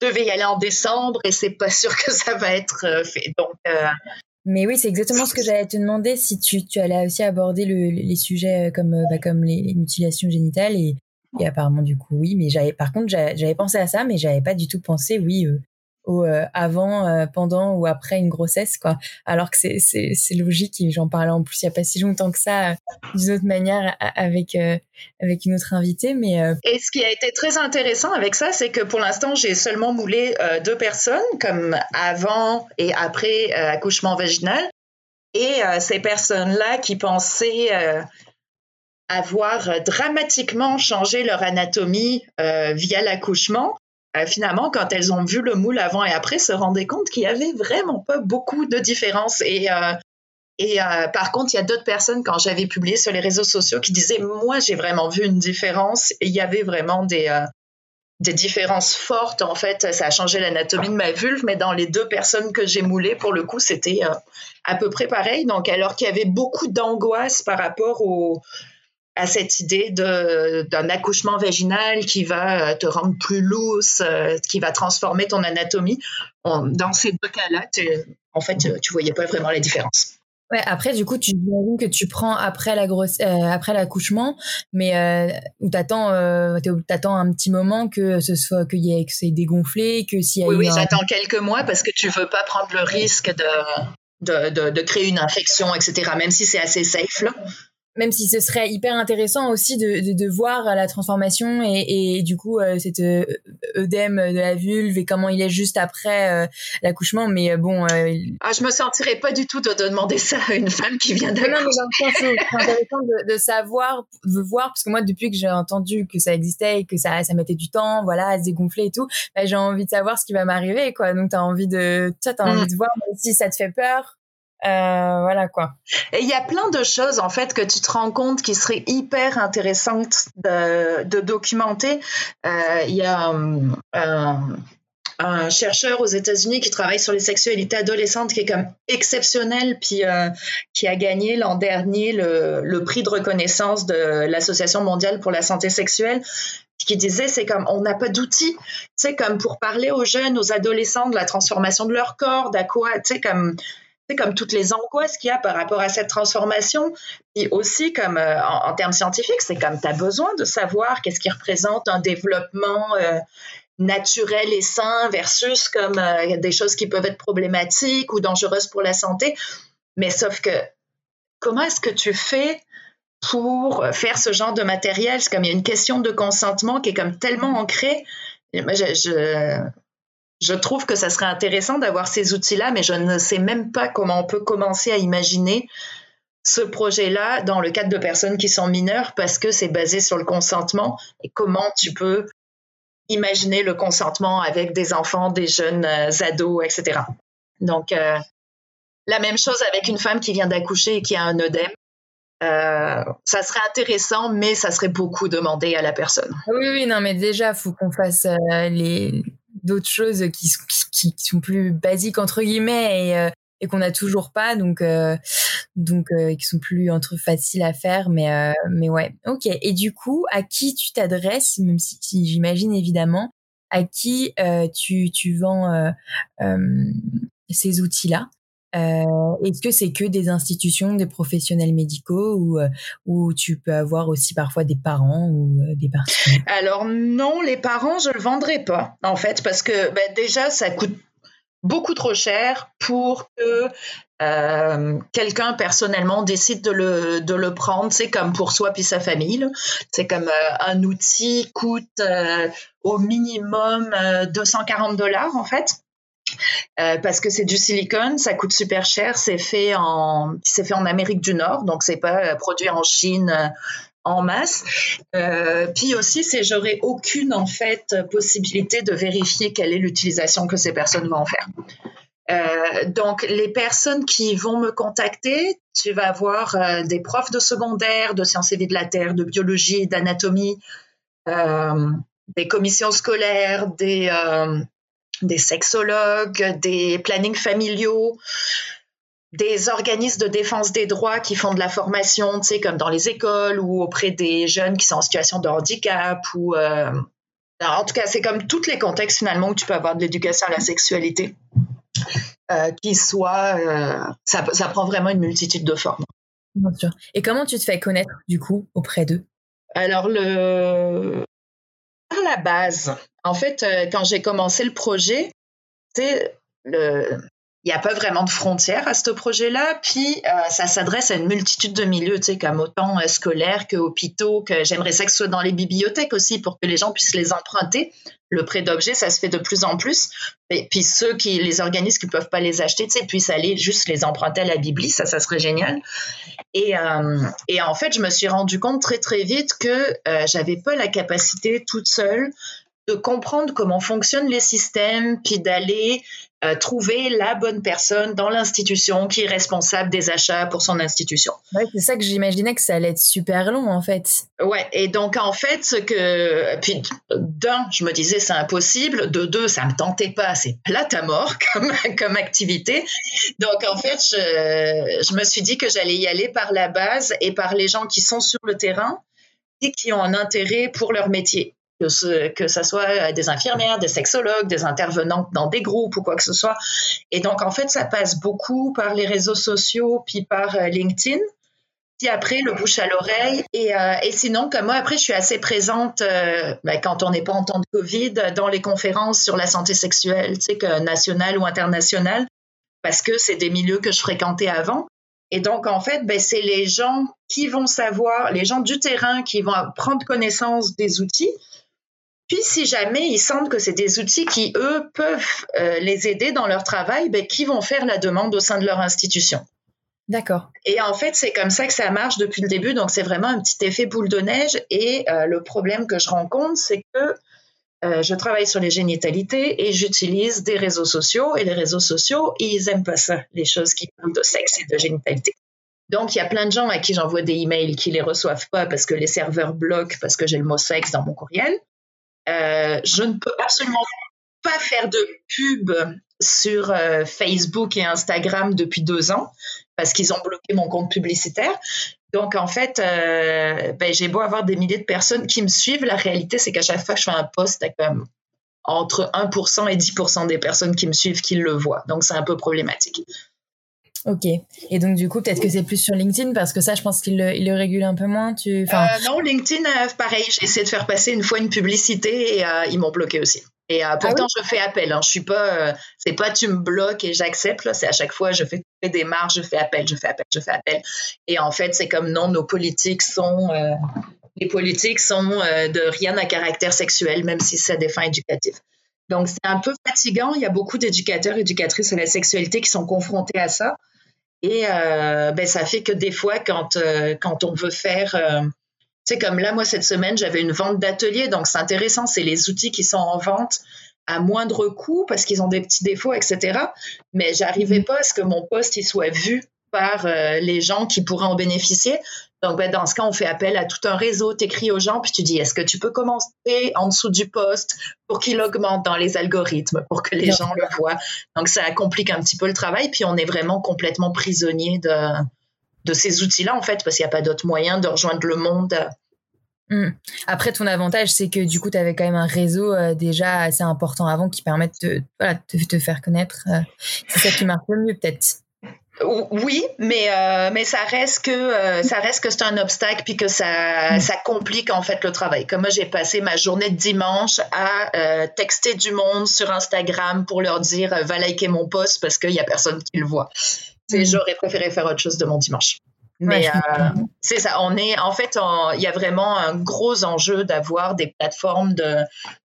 devais y aller en décembre et c'est pas sûr que ça va être euh, fait. Donc, euh, mais oui, c'est exactement ce que j'allais te demander si tu, tu allais aussi aborder les sujets euh, comme, bah, comme les mutilations génitales et, et apparemment, du coup, oui. Mais j'avais, par contre, j'avais pensé à ça, mais j'avais pas du tout pensé, oui, euh, au euh, avant, euh, pendant ou après une grossesse, quoi. Alors que c'est, c'est, logique j'en parlais en plus il y a pas si longtemps que ça, d'une autre manière, avec, avec une autre invitée. Mais, Et ce qui a été très intéressant avec ça, c'est que pour l'instant, j'ai seulement moulé deux personnes, comme avant et après accouchement vaginal. Et ces personnes-là qui pensaient avoir dramatiquement changé leur anatomie euh, via l'accouchement, euh, finalement, quand elles ont vu le moule avant et après, se rendaient compte qu'il y avait vraiment pas beaucoup de différence. Et, euh, par contre, il y a d'autres personnes, quand j'avais publié sur les réseaux sociaux, qui disaient, moi, j'ai vraiment vu une différence. Il y avait vraiment des, des différences fortes. En fait, ça a changé l'anatomie de ma vulve, mais dans les deux personnes que j'ai moulées, pour le coup, c'était à peu près pareil. Donc, alors qu'il y avait beaucoup d'angoisse par rapport au à cette idée d'un accouchement vaginal qui va euh, te rendre plus loose, euh, qui va transformer ton anatomie. dans ces deux cas-là, en fait, tu voyais pas vraiment la différence. Ouais, après, du coup, tu imagines que tu prends après la grosse, euh, après l'accouchement, mais euh, où t'attends, t'attends un petit moment que ce soit qu'il y ait que c'est dégonflé, que s'il y a oui, oui, j'attends quelques mois parce que tu veux pas prendre le risque de, de, de, de créer une infection, etc. Même si c'est assez safe là même si ce serait hyper intéressant aussi de, de, de voir la transformation et, et du coup euh, cet euh, œdème de la vulve et comment il est juste après euh, l'accouchement. Mais bon ah je me sentirais pas du tout de, demander ça à une femme qui vient d'accoucher. non c'est intéressant de, de, savoir de voir parce que moi depuis que j'ai entendu que ça existait et que ça ça mettait du temps voilà à se dégonfler et tout bah, j'ai envie de savoir ce qui va m'arriver quoi. Donc t'as envie de tu as envie mm. de voir si ça te fait peur euh, voilà quoi. Et il y a plein de choses en fait que tu te rends compte qui seraient hyper intéressantes de, documenter. Euh, il y a un, un, chercheur aux États-Unis qui travaille sur les sexualités adolescentes qui est comme exceptionnel, puis euh, qui a gagné l'an dernier le, le, prix de reconnaissance de l'Association mondiale pour la santé sexuelle qui disait c'est comme on n'a pas d'outils, tu comme pour parler aux jeunes, aux adolescents de la transformation de leur corps, d'à quoi, tu sais comme comme toutes les angoisses qu'il y a par rapport à cette transformation. Et aussi, comme euh, en, termes scientifiques, c'est comme tu as besoin de savoir qu'est-ce qui représente un développement euh, naturel et sain versus comme euh, des choses qui peuvent être problématiques ou dangereuses pour la santé. Mais sauf que, comment est-ce que tu fais pour faire ce genre de matériel? C'est comme il y a une question de consentement qui est comme tellement ancrée. Moi, je je trouve que ça serait intéressant d'avoir ces outils-là, mais je ne sais même pas comment on peut commencer à imaginer ce projet-là dans le cadre de personnes qui sont mineures parce que c'est basé sur le consentement et comment tu peux imaginer le consentement avec des enfants, des jeunes ados, etc. Donc, la même chose avec une femme qui vient d'accoucher et qui a un œdème. Euh, ça serait intéressant, mais ça serait beaucoup demandé à la personne. Oui, oui, non, mais déjà, faut qu'on fasse euh, les d'autres choses qui, sont plus basiques entre guillemets et, euh, et qu'on n'a toujours pas, donc donc qui sont plus entre faciles à faire, mais mais ouais, ok. Et du coup, à qui tu t'adresses, même si, j'imagine évidemment, à qui tu tu vends ces outils-là? Euh, Est-ce que c'est que des institutions, des professionnels médicaux ou, euh, ou tu peux avoir aussi parfois des parents ou euh, des particuliers? Alors non, les parents, je le vendrai pas en fait parce que ben, déjà ça coûte beaucoup trop cher pour que euh, quelqu'un personnellement décide de le, de le prendre. C'est comme pour soi puis sa famille. C'est comme euh, un outil coûte euh, au minimum 240 dollars en fait. Euh, parce que c'est du silicone, ça coûte super cher, c'est fait en c'est fait en Amérique du Nord, donc c'est pas euh, produit en Chine euh, en masse. puis aussi, c'est j'aurais aucune en fait possibilité de vérifier quelle est l'utilisation que ces personnes vont en faire. donc, les personnes qui vont me contacter, tu vas avoir des profs de secondaire, de sciences et vie de la terre, de biologie, d'anatomie, des commissions scolaires, des des sexologues, des plannings familiaux, des organismes de défense des droits qui font de la formation, tu sais, comme dans les écoles ou auprès des jeunes qui sont en situation de handicap ou euh, en tout cas, c'est comme tous les contextes finalement où tu peux avoir de l'éducation à la sexualité, euh, qui soit, euh, ça, ça, prend vraiment une multitude de formes. Bien sûr. Et comment tu te fais connaître du coup auprès d'eux? Alors le par la base, en fait, euh, quand j'ai commencé le projet, le, il n'y a pas vraiment de frontières à ce projet-là. Puis, euh, ça s'adresse à une multitude de milieux, tu sais, comme autant euh, scolaires que hôpitaux, que j'aimerais ça que ce soit dans les bibliothèques aussi pour que les gens puissent les emprunter. Le prêt d'objets, ça se fait de plus en plus. Et puis, ceux qui, les organismes qui ne peuvent pas les acheter, tu sais, puissent aller juste les emprunter à la Bibli. Ça, ça serait génial. Et, euh, et en fait, je me suis rendu compte très, très vite que euh, j'avais pas la capacité toute seule de comprendre comment fonctionnent les systèmes, puis d'aller euh, trouver la bonne personne dans l'institution qui est responsable des achats pour son institution. Ouais, c'est ça que j'imaginais que ça allait être super long en fait. Ouais, et donc en fait, ce que puis d'un, je me disais c'est impossible, de deux, ça me tentait pas, c'est plate à mort comme comme activité. Donc en fait, je, je me suis dit que j'allais y aller par la base et par les gens qui sont sur le terrain et qui ont un intérêt pour leur métier que ce, ce soit des infirmières, des sexologues, des intervenantes dans des groupes ou quoi que ce soit. Et donc, en fait, ça passe beaucoup par les réseaux sociaux, puis par euh, LinkedIn. Puis après, le bouche à l'oreille. Et, euh, et, sinon, comme moi, après, je suis assez présente euh, ben, quand on n'est pas en temps de Covid dans les conférences sur la santé sexuelle, tu sais, que nationale ou internationale, parce que c'est des milieux que je fréquentais avant. Et donc, en fait, ben, c'est les gens qui vont savoir, les gens du terrain qui vont prendre connaissance des outils, puis, si jamais ils sentent que c'est des outils qui, eux, peuvent euh, les aider dans leur travail, ben, qui vont faire la demande au sein de leur institution? D'accord. Et en fait, c'est comme ça que ça marche depuis le début. Donc, c'est vraiment un petit effet boule de neige. Et euh, le problème que je rencontre, c'est que euh, je travaille sur les génitalités et j'utilise des réseaux sociaux. Et les réseaux sociaux, ils aiment pas ça, les choses qui parlent de sexe et de génitalité. Donc, il y a plein de gens à qui j'envoie des emails qui les reçoivent pas parce que les serveurs bloquent parce que j'ai le mot sexe dans mon courriel. Euh, je ne peux absolument pas faire de pub sur euh, Facebook et Instagram depuis deux ans parce qu'ils ont bloqué mon compte publicitaire. Donc, en fait, euh, ben, j'ai beau avoir des milliers de personnes qui me suivent. La réalité, c'est qu'à chaque fois que je fais un post, comme entre 1% et 10% des personnes qui me suivent qui le voient. Donc, c'est un peu problématique. Ok. Et donc, du coup, peut-être que c'est plus sur LinkedIn parce que ça, je pense qu'il le, il le régule un peu moins. Tu... Euh, non, LinkedIn, euh, pareil. J'ai essayé de faire passer une fois une publicité et euh, ils m'ont bloqué aussi. Et ah pourtant, je fais appel. Hein. Je suis pas, c'est pas tu me bloques et j'accepte. C'est à chaque fois, je fais des démarches, je fais appel, je fais appel, je fais appel. Et en fait, c'est comme non, nos politiques sont, les politiques sont de rien à caractère sexuel, même si c'est à des fins éducatives. Donc, c'est un peu fatigant. Il y a beaucoup d'éducateurs, éducatrices à la sexualité qui sont confrontés à ça. Et euh, ben, ça fait que des fois, quand, euh, quand on veut faire euh, C'est comme là, moi, cette semaine, j'avais une vente d'atelier, donc c'est intéressant, c'est les outils qui sont en vente à moindre coût parce qu'ils ont des petits défauts, etc. Mais j'arrivais mhm. pas à ce que mon poste il soit vu par les gens qui pourraient en bénéficier. Donc, ben, dans ce cas, on fait appel à tout un réseau. Tu écris aux gens, puis tu dis, est-ce que tu peux commencer en dessous du poste pour qu'il augmente dans les algorithmes, pour que les gens le voient? Donc, ça complique un petit peu le travail, puis on est vraiment complètement prisonnier de, de ces outils-là, en fait, parce qu'il n'y a pas d'autre moyen de rejoindre le monde. Hmm. Après, ton avantage, c'est que du coup, tu avais quand même un réseau euh, déjà assez important avant qui permet de, voilà, de te faire connaître. Euh, c'est ça qui marche le mieux, peut-être. Oui, mais euh, mais ça reste que euh, ça reste que c'est un obstacle puis que ça mm. ça complique en fait le travail. Comme moi j'ai passé ma journée de dimanche à euh, texter du monde sur Instagram pour leur dire va liker mon post parce qu'il y a personne qui le voit. Mm. J'aurais préféré faire autre chose de mon dimanche. Mais euh, c'est ça, on est en fait, il y a vraiment un gros enjeu d'avoir des plateformes de,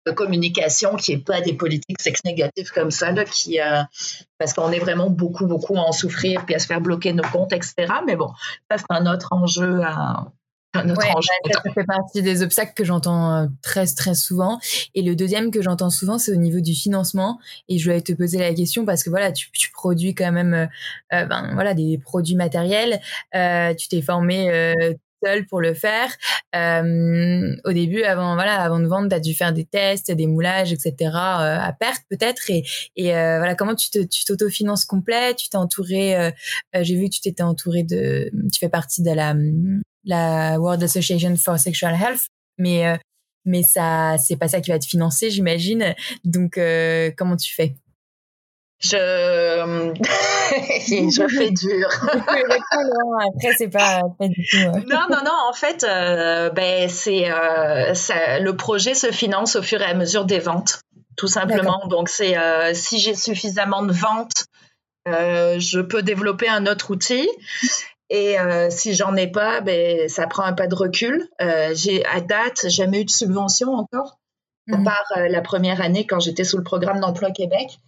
de, communication qui n'est pas des politiques sex négatives comme ça, là, qui, euh, parce qu'on est vraiment beaucoup, beaucoup à en souffrir puis à se faire bloquer nos comptes, etc. Mais bon, ça c'est un autre enjeu à, ça fait partie des obstacles que j'entends euh, très très souvent. Et le deuxième que j'entends souvent, c'est au niveau du financement. Et je voulais te poser la question parce que voilà, tu, tu produis quand même, euh, euh ben voilà, des produits matériels. Euh, tu t'es formé euh, seul pour le faire. Euh, au début, avant voilà, avant de vendre, tu as dû faire des tests, des moulages, etc. à perte peut-être. Et, et voilà, comment tu te, tu t'autofinances complet? Tu t'es entouré. J'ai vu que tu t'étais entouré de. Tu fais partie de la la World Association for Sexual Health, mais euh, mais ça c'est pas ça qui va te financer, j'imagine. Donc euh, comment tu fais? Je je fais dur. Après c'est pas, pas du tout. Non non non en fait euh, ben c'est le projet se finance au fur et à mesure des ventes tout simplement. Donc c'est si j'ai suffisamment de ventes je peux développer un autre outil. Et euh, si j'en ai pas, ben, ça prend un pas de recul. Euh, j'ai à date jamais eu de subvention encore, à mhm. part euh, la première année quand j'étais sous le programme d'emploi Québec.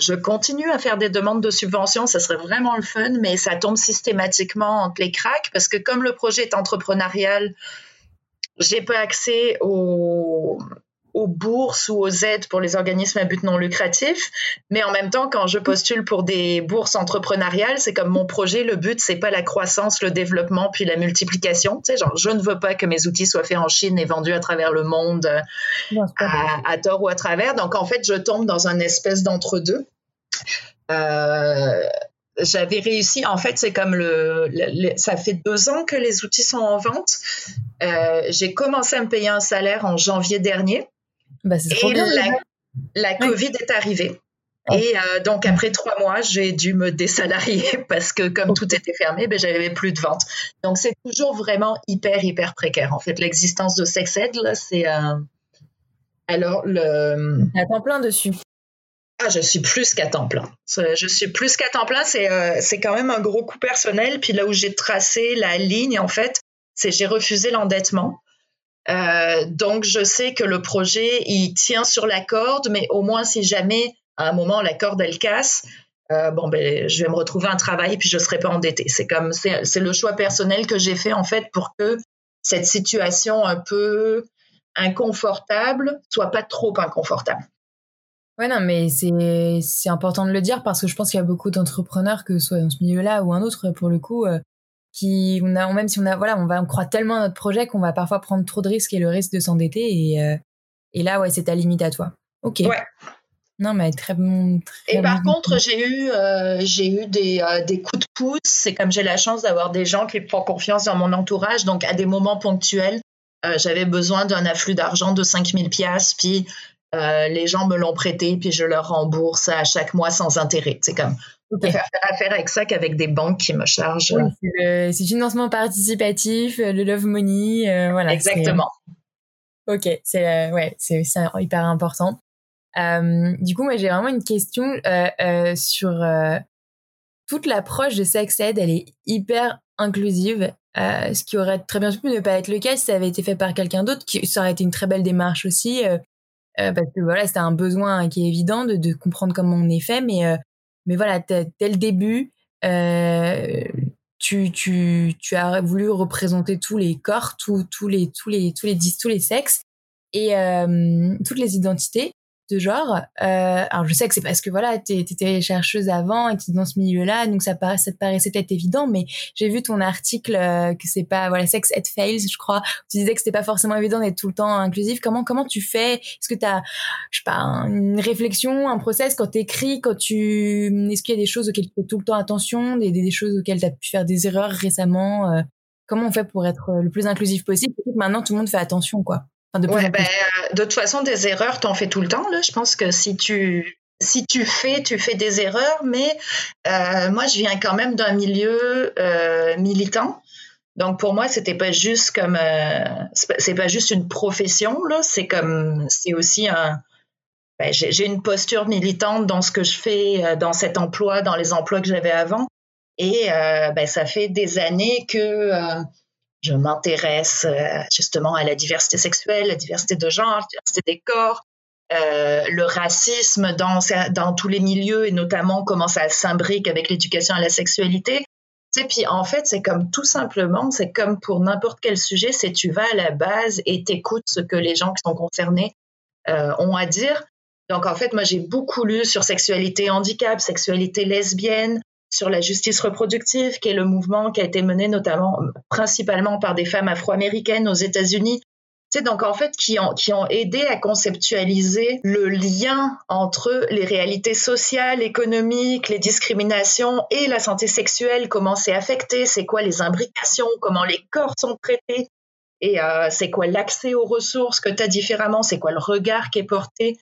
Je continue à faire des demandes de subvention, ça serait vraiment le fun, mais ça tombe systématiquement entre les cracks parce que comme le projet est entrepreneurial, j'ai pas accès aux, aux bourses ou aux aides pour les organismes à but non lucratif. Mais en même temps, quand je postule pour des bourses entrepreneuriales, c'est comme mon projet, le but, c'est pas la croissance, le développement, puis la multiplication. Tu sais, genre, je ne veux pas que mes outils soient faits en Chine et vendus à travers le monde euh, à, tort ou à travers. Donc, en fait, je tombe dans un espèce d'entre-deux. Euh, j'avais réussi. En fait, c'est comme le, ça fait deux ans que les outils sont en vente. Euh, j'ai commencé à me payer un salaire en janvier dernier. Bah, et la, Covid est arrivée. Et euh, donc, après trois mois, j'ai dû me désalarier parce que comme tout était fermé, ben, j'avais plus de vente. Donc, c'est toujours vraiment hyper, hyper précaire. En fait, l'existence de SexEd, là, c'est... Euh, alors, le... À temps plein dessus. Ah, je suis plus qu'à temps plein. Je suis plus qu'à temps plein. C'est euh, c'est quand même un gros coup personnel. Puis là où j'ai tracé la ligne, en fait, c'est j'ai refusé l'endettement. Euh, donc, je sais que le projet, il tient sur la corde, mais au moins, si jamais, à un moment, la corde, elle casse, euh, bon, ben, je vais me retrouver un travail puis je serai pas endettée. C'est comme, c'est le choix personnel que j'ai fait, en fait, pour que cette situation un peu inconfortable soit pas trop inconfortable. Ouais, non, mais c'est important de le dire parce que je pense qu'il y a beaucoup d'entrepreneurs, que ce soit dans ce milieu-là ou un autre, pour le coup, euh, qui on a même si on a voilà on va on croit tellement à notre projet qu'on va parfois prendre trop de risques et le risque de s'endetter et euh, et là ouais c'est ta limite à toi. Ok. Ouais. non mais très bon et par contre j'ai eu euh, j'ai eu des, euh, des coups de pouce. C'est comme j'ai la chance d'avoir des gens qui font confiance dans mon entourage. Donc à des moments ponctuels j'avais besoin d'un afflux d'argent de 5000 pièces puis les gens me l'ont prêté puis je leur rembourse à chaque mois sans intérêt c'est comme préfère faire affaire avec ça qu'avec des banques qui me chargent. c'est le financement participatif, le love money, euh, voilà. Exactement. Ok, c'est euh, ouais, c'est hyper important. Euh, du coup, moi, j'ai vraiment une question sur toute l'approche de sex ed. Elle est hyper inclusive, ce qui aurait très bien pu ne pas être le cas si ça avait été fait par quelqu'un d'autre. Qui ça aurait été une très belle démarche aussi, parce que voilà, c'était un besoin qui est évident de, de comprendre comment on est fait, mais mais voilà, dès le début, euh, tu, tu, tu as voulu représenter tous les corps, tous, tous les, tous les, tous les, tous les sexes et toutes les identités de genre. Euh, alors je sais que c'est parce que voilà, t'étais chercheuse avant et t'es dans ce milieu-là, donc ça, paraît, ça te paraissait peut-être évident, mais j'ai vu ton article euh, que c'est pas voilà sex et fails, je crois. Tu disais que c'était pas forcément évident d'être tout le temps inclusif. Comment comment tu fais? Est-ce que t'as je sais pas une réflexion, un process quand t'écris, quand tu est-ce qu'il y a des choses auxquelles tu fais tout le temps attention, des, des, choses auxquelles t'as pu faire des erreurs récemment euh, Comment on fait pour être le plus inclusif possible? Maintenant tout le monde fait attention quoi de, ben, euh, de toute façon, des erreurs, t'en fais tout le temps. Là. Je pense que si tu, si tu fais, tu fais des erreurs, mais euh, moi, je viens quand même d'un milieu euh, militant. Donc pour moi, c'était pas juste comme, c'est pas juste une profession là, c'est comme, c'est aussi un, ben, j'ai une posture militante dans ce que je fais, dans cet emploi, dans les emplois que j'avais avant, et ben, ça fait des années que je m'intéresse euh, justement à la diversité sexuelle, la diversité de genre, la diversité des corps, euh, le racisme dans, tous les milieux et notamment comment ça s'imbrique avec l'éducation à la sexualité. Et puis en fait, c'est comme tout simplement, c'est comme pour n'importe quel sujet, c'est tu vas à la base et t'écoutes ce que les gens qui sont concernés euh, ont à dire. Donc en fait, moi j'ai beaucoup lu sur sexualité handicap, sexualité lesbienne, sur la justice reproductive, qui est le mouvement qui a été mené notamment, principalement par des femmes afro-américaines aux États-Unis. C'est donc en fait qui ont, qui ont aidé à conceptualiser le lien entre les réalités sociales, économiques, les discriminations et la santé sexuelle, comment c'est affecté, c'est quoi les imbrications, comment les corps sont traités, et euh, c'est quoi l'accès aux ressources que tu as différemment, c'est quoi le regard qui est porté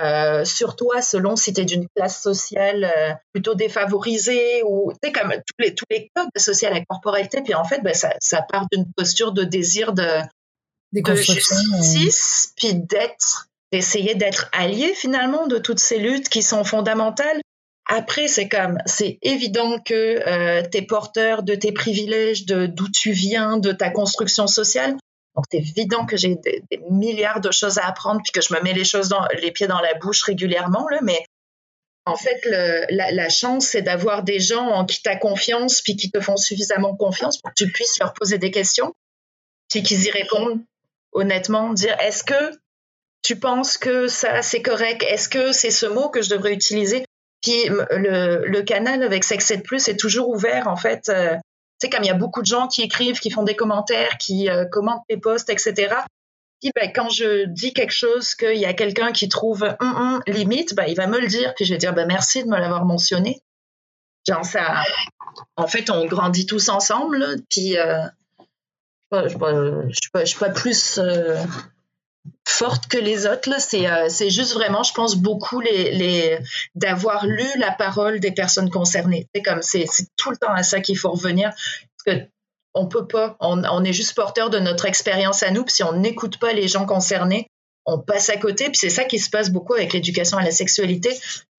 euh, sur toi selon si tu es d'une classe sociale euh, plutôt défavorisée ou tu sais comme tous les tous les codes associés à la corporalité puis en fait ben, ça, ça part d'une posture de désir de, de justice puis d'être d'essayer d'être allié finalement de toutes ces luttes qui sont fondamentales après, c'est comme, c'est évident que euh, tu es porteur de tes privilèges, de d'où tu viens, de ta construction sociale. Donc, c'est évident que j'ai des, milliards de choses à apprendre puis que je me mets les choses dans les pieds dans la bouche régulièrement, là, mais en fait, la, chance, c'est d'avoir des gens en qui tu as confiance puis qui te font suffisamment confiance pour que tu puisses leur poser des questions puis qu'ils y répondent honnêtement, dire est-ce que tu penses que ça c'est correct? Est-ce que c'est ce mot que je devrais utiliser? Puis le, canal avec Sex Plus est toujours ouvert en fait. Euh, sais, comme il y a beaucoup de gens qui écrivent, qui font des commentaires, qui euh, commentent tes posts, etc. Puis ben, quand je dis quelque chose qu'il y a quelqu'un qui trouve hum, hum, limite, ben, il va me le dire, puis je vais dire ben, merci de me l'avoir mentionné. Genre ça, en fait, on grandit tous ensemble, puis euh, je ne suis, pas plus euh, forte que les autres. C'est, euh, juste vraiment, je pense, beaucoup les, les, d'avoir lu la parole des personnes concernées. C'est comme c'est, tout le temps à ça qu'il faut revenir. Parce que on peut pas, on, on est juste porteur de notre expérience à nous. Puis si on n'écoute pas les gens concernés, on passe à côté. Puis c'est ça qui se passe beaucoup avec l'éducation à la sexualité.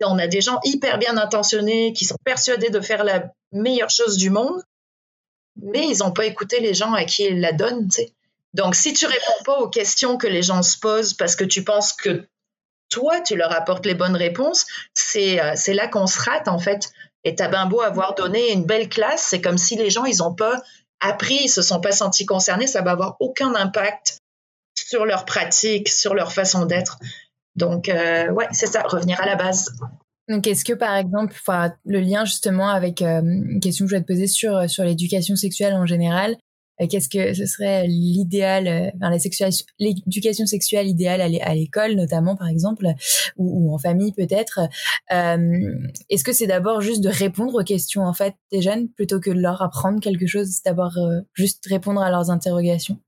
On a des gens hyper bien intentionnés qui sont persuadés de faire la meilleure chose du monde, mais ils n'ont pas écouté les gens à qui ils la donnent. Donc, si tu réponds pas aux questions que les gens se posent parce que tu penses que toi, tu leur apportes les bonnes réponses, c'est euh, là qu'on se rate, en fait. Et t'as bien beau avoir donné une belle classe, c'est comme si les gens, ils n'ont pas appris, ils se sont pas sentis concernés, ça va avoir aucun impact sur leur pratique, sur leur façon d'être. Donc, euh, ouais, c'est ça, revenir à la base. Donc, est-ce que, par exemple, le lien justement avec euh, une question que je vais te poser sur, sur l'éducation sexuelle en général, qu'est-ce que ce serait l'idéal, euh, enfin, l'éducation sexuelle idéale à l'école notamment par exemple, ou, en famille peut-être. Euh, est-ce que c'est d'abord juste de répondre aux questions en fait des jeunes plutôt que de leur apprendre quelque chose, c'est d'abord juste répondre à leurs interrogations?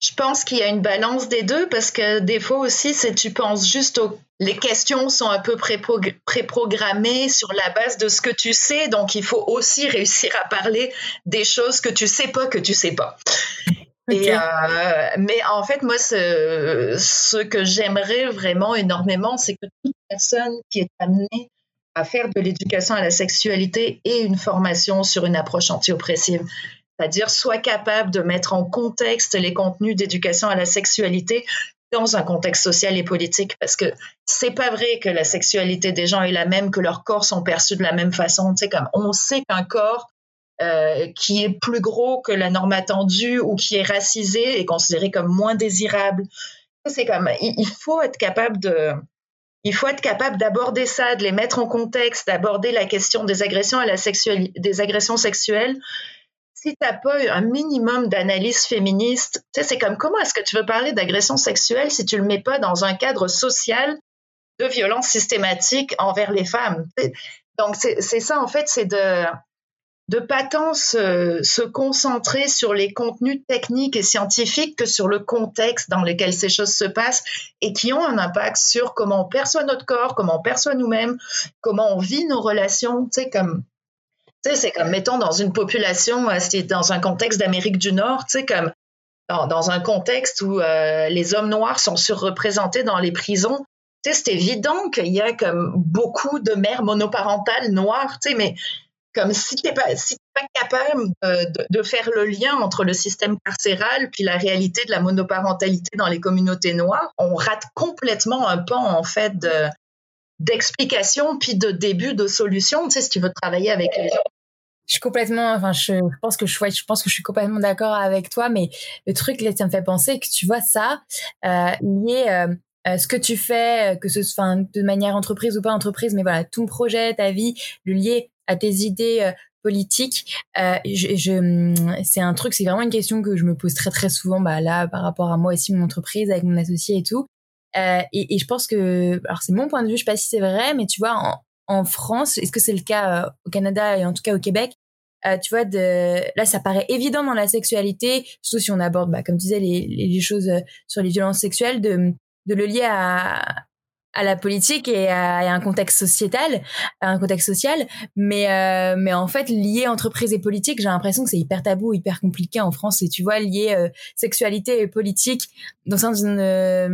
Je pense qu'il y a une balance des deux parce que des fois aussi, c'est tu penses juste aux les questions sont un peu préprogrammées sur la base de ce que tu sais, donc il faut aussi réussir à parler des choses que tu sais pas que tu sais pas. Et, euh, mais en fait, moi, ce, ce que j'aimerais vraiment énormément, c'est que toute personne qui est amenée à faire de l'éducation à la sexualité ait une formation sur une approche anti-oppressive c'est-à-dire soit capable de mettre en contexte les contenus d'éducation à la sexualité dans un contexte social et politique parce que c'est pas vrai que la sexualité des gens est la même que leurs corps sont perçus de la même façon tu sais comme on sait qu'un corps euh, qui est plus gros que la norme attendue ou qui est racisé et considéré comme moins désirable. C'est comme, il faut être capable de, il faut être capable d'aborder ça, de les mettre en contexte, d'aborder la question des agressions à la des agressions sexuelles. Si tu n'as pas un minimum d'analyse féministe, c'est comme comment est-ce que tu veux parler d'agression sexuelle si tu le mets pas dans un cadre social de violence systématique envers les femmes? Donc c'est ça en fait, c'est de de pas tant se, concentrer sur les contenus techniques et scientifiques que sur le contexte dans lequel ces choses se passent et qui ont un impact sur comment on perçoit notre corps, comment on perçoit nous-mêmes, comment on vit nos relations. Tu sais, comme, tu sais, c'est comme, mettons, dans une population, euh, dans un contexte d'Amérique du Nord, tu sais, comme, dans, un contexte où euh, les hommes noirs sont surreprésentés dans les prisons, tu sais, c'est évident qu'il y a comme beaucoup de mères monoparentales noires, tu sais, mais comme si tu n'es pas, capable de, faire le lien entre le système carcéral puis la réalité de la monoparentalité dans les communautés noires, on rate complètement un pan en fait d'explication puis de début de solution. Tu sais, si tu veux travailler avec les gens. Je suis complètement, enfin, je, pense que je, je pense que je suis complètement d'accord avec toi, mais le truc là, ça me fait penser que tu vois ça euh, lié euh, euh, ce que tu fais, que ce soit de manière entreprise ou pas entreprise, mais voilà, ton projet, ta vie, le lier à tes idées euh, politiques. Euh, je, je c'est un truc, c'est vraiment une question que je me pose très très souvent, bah là par rapport à moi aussi mon entreprise avec mon associé et tout. Euh, et, je pense que, alors c'est mon point de vue, je sais pas si c'est vrai, mais tu vois en, France, est-ce que c'est le cas euh, au Canada et en tout cas au Québec, euh, tu vois, là, ça paraît évident dans la sexualité, surtout si on aborde, bah, comme tu disais, les, choses sur les violences sexuelles, de le lier à, à la politique et à, un contexte sociétal, à un contexte social, mais euh, mais en fait lié entreprise et politique, j'ai l'impression que c'est hyper tabou, hyper compliqué en France. Et tu vois, lié euh, sexualité et politique dans sens d'une euh,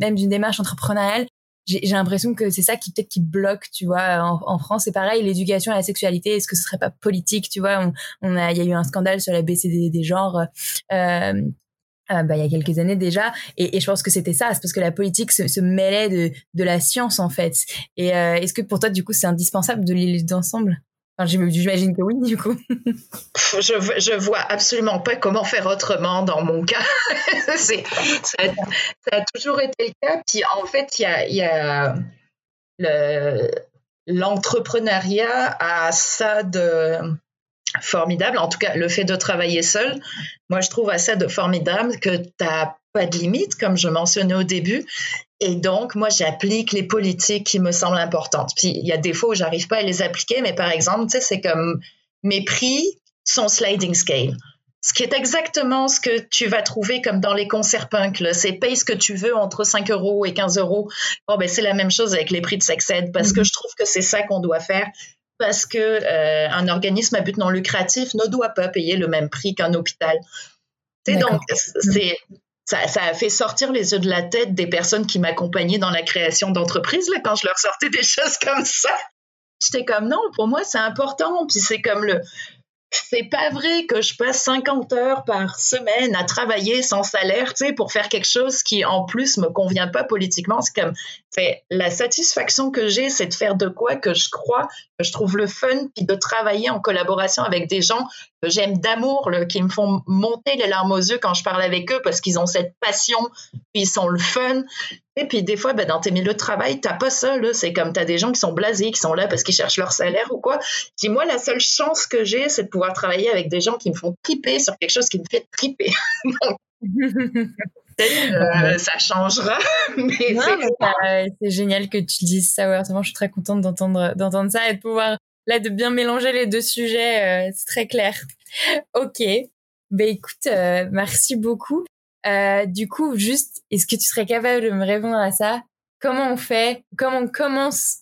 même d'une démarche entrepreneuriale, j'ai l'impression que c'est ça qui peut-être qui bloque, tu vois, en, en France. C'est pareil, l'éducation à la sexualité, est-ce que ce serait pas politique, tu vois? On, on a, il y a eu un scandale sur la BCD des genres. Euh, euh, bah, il y a quelques années déjà. Et, je pense que c'était ça, c'est parce que la politique se, mêlait de, de la science en fait. Et euh, est-ce que pour toi, du coup, c'est indispensable de les lire ensemble enfin, J'imagine que oui, du coup. je, je vois absolument pas comment faire autrement dans mon cas. ça, a toujours été le cas. Puis en fait, il y a, y a le, l'entrepreneuriat à ça de formidable. En tout cas, le fait de travailler seul, moi, je trouve assez de formidable que tu n'as pas de limite, comme je mentionnais au début. Et donc, moi, j'applique les politiques qui me semblent importantes. Puis, il y a des fois où j'arrive pas à les appliquer, mais par exemple, tu sais, c'est comme mes prix sont sliding scale. Ce qui est exactement ce que tu vas trouver comme dans les concerts punk. C'est paye ce que tu veux entre 5 euros et 15 euros. Bon, ben, c'est la même chose avec les prix de Sexed parce que mm-hmm. je trouve que c'est ça qu'on doit faire parce que euh, un organisme à but non lucratif ne doit pas payer le même prix qu'un hôpital. donc c'est ça, ça, a fait sortir les yeux de la tête des personnes qui m'accompagnaient dans la création d'entreprises là quand je leur sortais des choses comme ça. J'étais comme non, pour moi c'est important. Puis c'est comme le c'est pas vrai que je passe 50 heures par semaine à travailler sans salaire, tu sais, pour faire quelque chose qui en plus me convient pas politiquement. C'est comme, c'est la satisfaction que j'ai, c'est de faire de quoi que je crois, que je trouve le fun, puis de travailler en collaboration avec des gens que j'aime d'amour, qui me font monter les larmes aux yeux quand je parle avec eux parce qu'ils ont cette passion, puis ils sont le fun. Et puis des fois, ben, dans tes milieux de travail, t'as pas ça. C'est comme tu as des gens qui sont blasés, qui sont là parce qu'ils cherchent leur salaire ou quoi. Puis moi, la seule chance que j'ai, c'est de pouvoir travailler avec des gens qui me font triper sur quelque chose qui me fait triper. Euh, ça changera. Mais c'est génial que tu dises ça. Ouais, je suis très contente d'entendre d'entendre ça et de pouvoir là de bien mélanger les deux sujets. Euh, c'est très clair. Ok. Ben écoute, euh, merci beaucoup. Euh, du coup, juste, est-ce que tu serais capable de me répondre à ça? Comment on fait? Comment on commence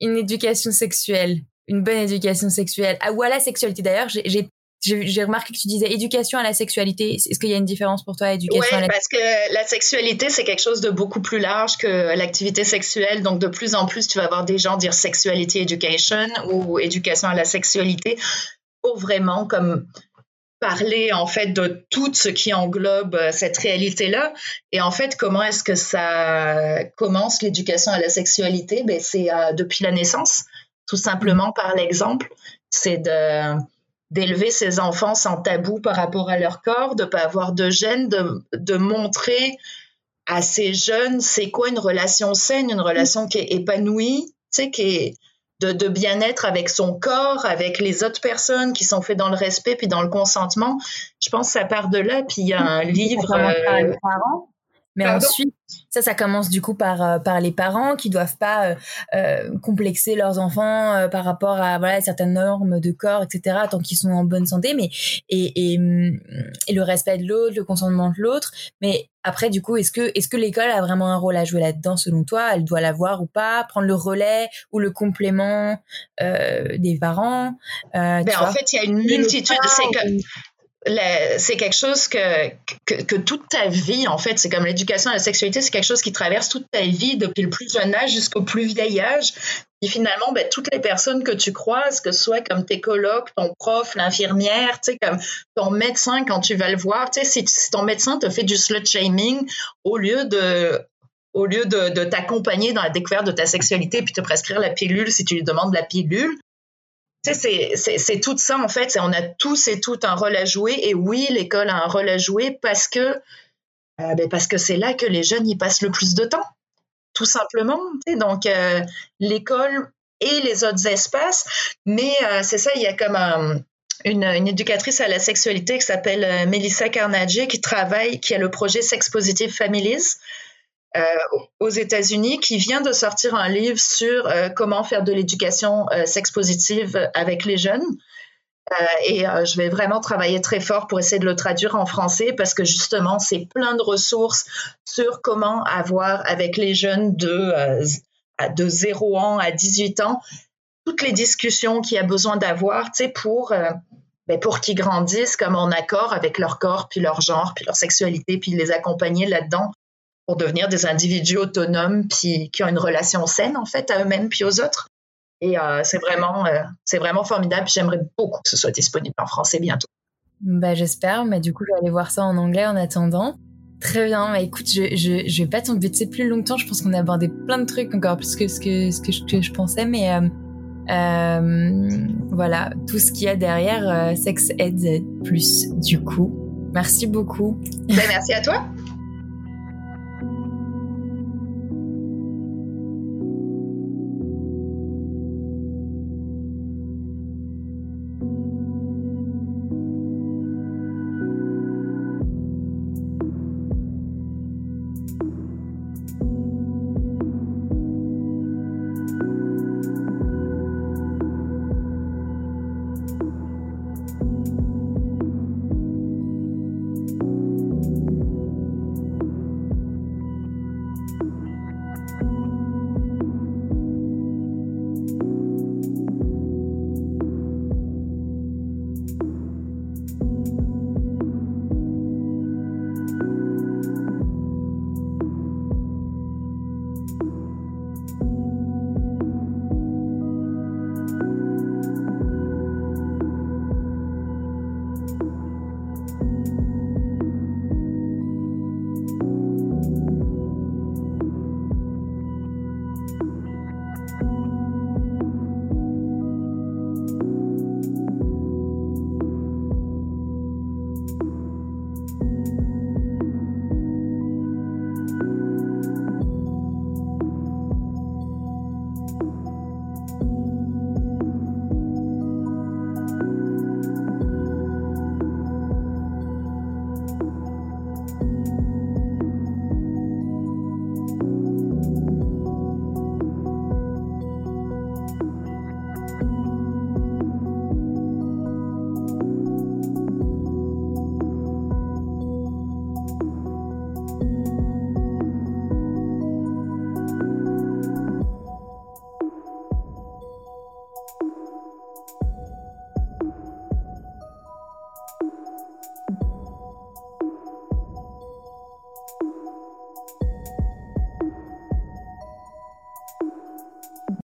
une éducation sexuelle? Une bonne éducation sexuelle? Ah, Ou à la sexualité D'ailleurs, j'ai j'ai remarqué que tu disais éducation à la sexualité. Est-ce qu'il y a une différence pour toi, éducation à la parce que la sexualité, c'est quelque chose de beaucoup plus large que l'activité sexuelle. Donc, de plus en plus, tu vas avoir des gens dire sexuality education ou éducation à la sexualité pour vraiment comme parler en fait de tout ce qui englobe euh, cette réalité-là. Et en fait, comment est-ce que ça commence l'éducation à la sexualité? Ben, C'est euh, depuis la naissance, tout simplement par l'exemple. C'est de d'élever ses enfants sans tabou par rapport à leur corps, de pas avoir de gêne, de, de montrer à ces jeunes c'est quoi une relation saine, une relation qui est épanouie, tu sais, qui est de, de bien-être avec son corps, avec les autres personnes qui sont faites dans le respect puis dans le consentement. Je pense que ça part de là. Puis il y a un livre. Euh, mais ensuite, ça, ça commence du coup par euh, par les parents qui doivent pas euh, euh complexer leurs enfants euh, par rapport à voilà certaines normes de corps, etc. Tant qu'ils sont en bonne santé, mais et, et, hum, et le respect de l'autre, le consentement de l'autre. Mais après, du coup, est-ce que est-ce que l'école a vraiment un rôle à jouer là-dedans selon toi? Elle doit l'avoir ou pas? Prendre le relais ou le complément des parents ben, En fait, il y a une multitude. C'est que c'est quelque chose que, que, toute ta vie, en fait, c'est comme l'éducation à la sexualité, c'est quelque chose qui traverse toute ta vie depuis le plus jeune âge jusqu'au plus vieil âge. Et finalement, ben, toutes les personnes que tu croises, que ce soit comme tes colocs, ton prof, l'infirmière, tu sais, comme ton médecin quand tu vas le voir, tu sais, si, ton médecin te fait du slut shaming au lieu de au lieu de, de t'accompagner dans la découverte de ta sexualité puis te prescrire la pilule si tu lui demandes la pilule, c'est tout ça, en fait. On a tous et toutes un rôle à jouer. Et oui, l'école a un rôle à jouer parce que euh, ben, parce que c'est là que les jeunes y passent le plus de temps, tout simplement. Donc, euh, l'école et les autres espaces. Mais euh, c'est ça, il y a comme une, éducatrice à la sexualité qui s'appelle Melissa Carnage qui travaille, qui a le projet Sex Positive Families. Euh, aux États-Unis qui vient de sortir un livre sur euh, comment faire de l'éducation euh, sex positive avec les jeunes. et je vais vraiment travailler très fort pour essayer de le traduire en français parce que justement, c'est plein de ressources sur comment avoir avec les jeunes de, de 0 ans à 18 ans toutes les discussions qu'il y a besoin d'avoir pour, ben pour qu'ils grandissent comme en accord avec leur corps, puis leur genre, puis leur sexualité, puis les accompagner là-dedans pour devenir des individus autonomes puis qui ont une relation saine en fait à eux-mêmes puis aux autres. Et euh, c'est vraiment, euh, c'est vraiment formidable. J'aimerais beaucoup que ce soit disponible en français bientôt. Bah, j'espère, mais du coup, je vais aller voir ça en anglais en attendant. Très bien, bah, écoute, je, je, je vais pas t'embêter plus longtemps. Je pense qu'on a abordé plein de trucs encore plus que ce que, ce que, je, que je pensais, mais euh, euh, voilà, tout ce qu'il y a derrière Sex Ed plus, du coup. Merci beaucoup. Ben, merci à toi.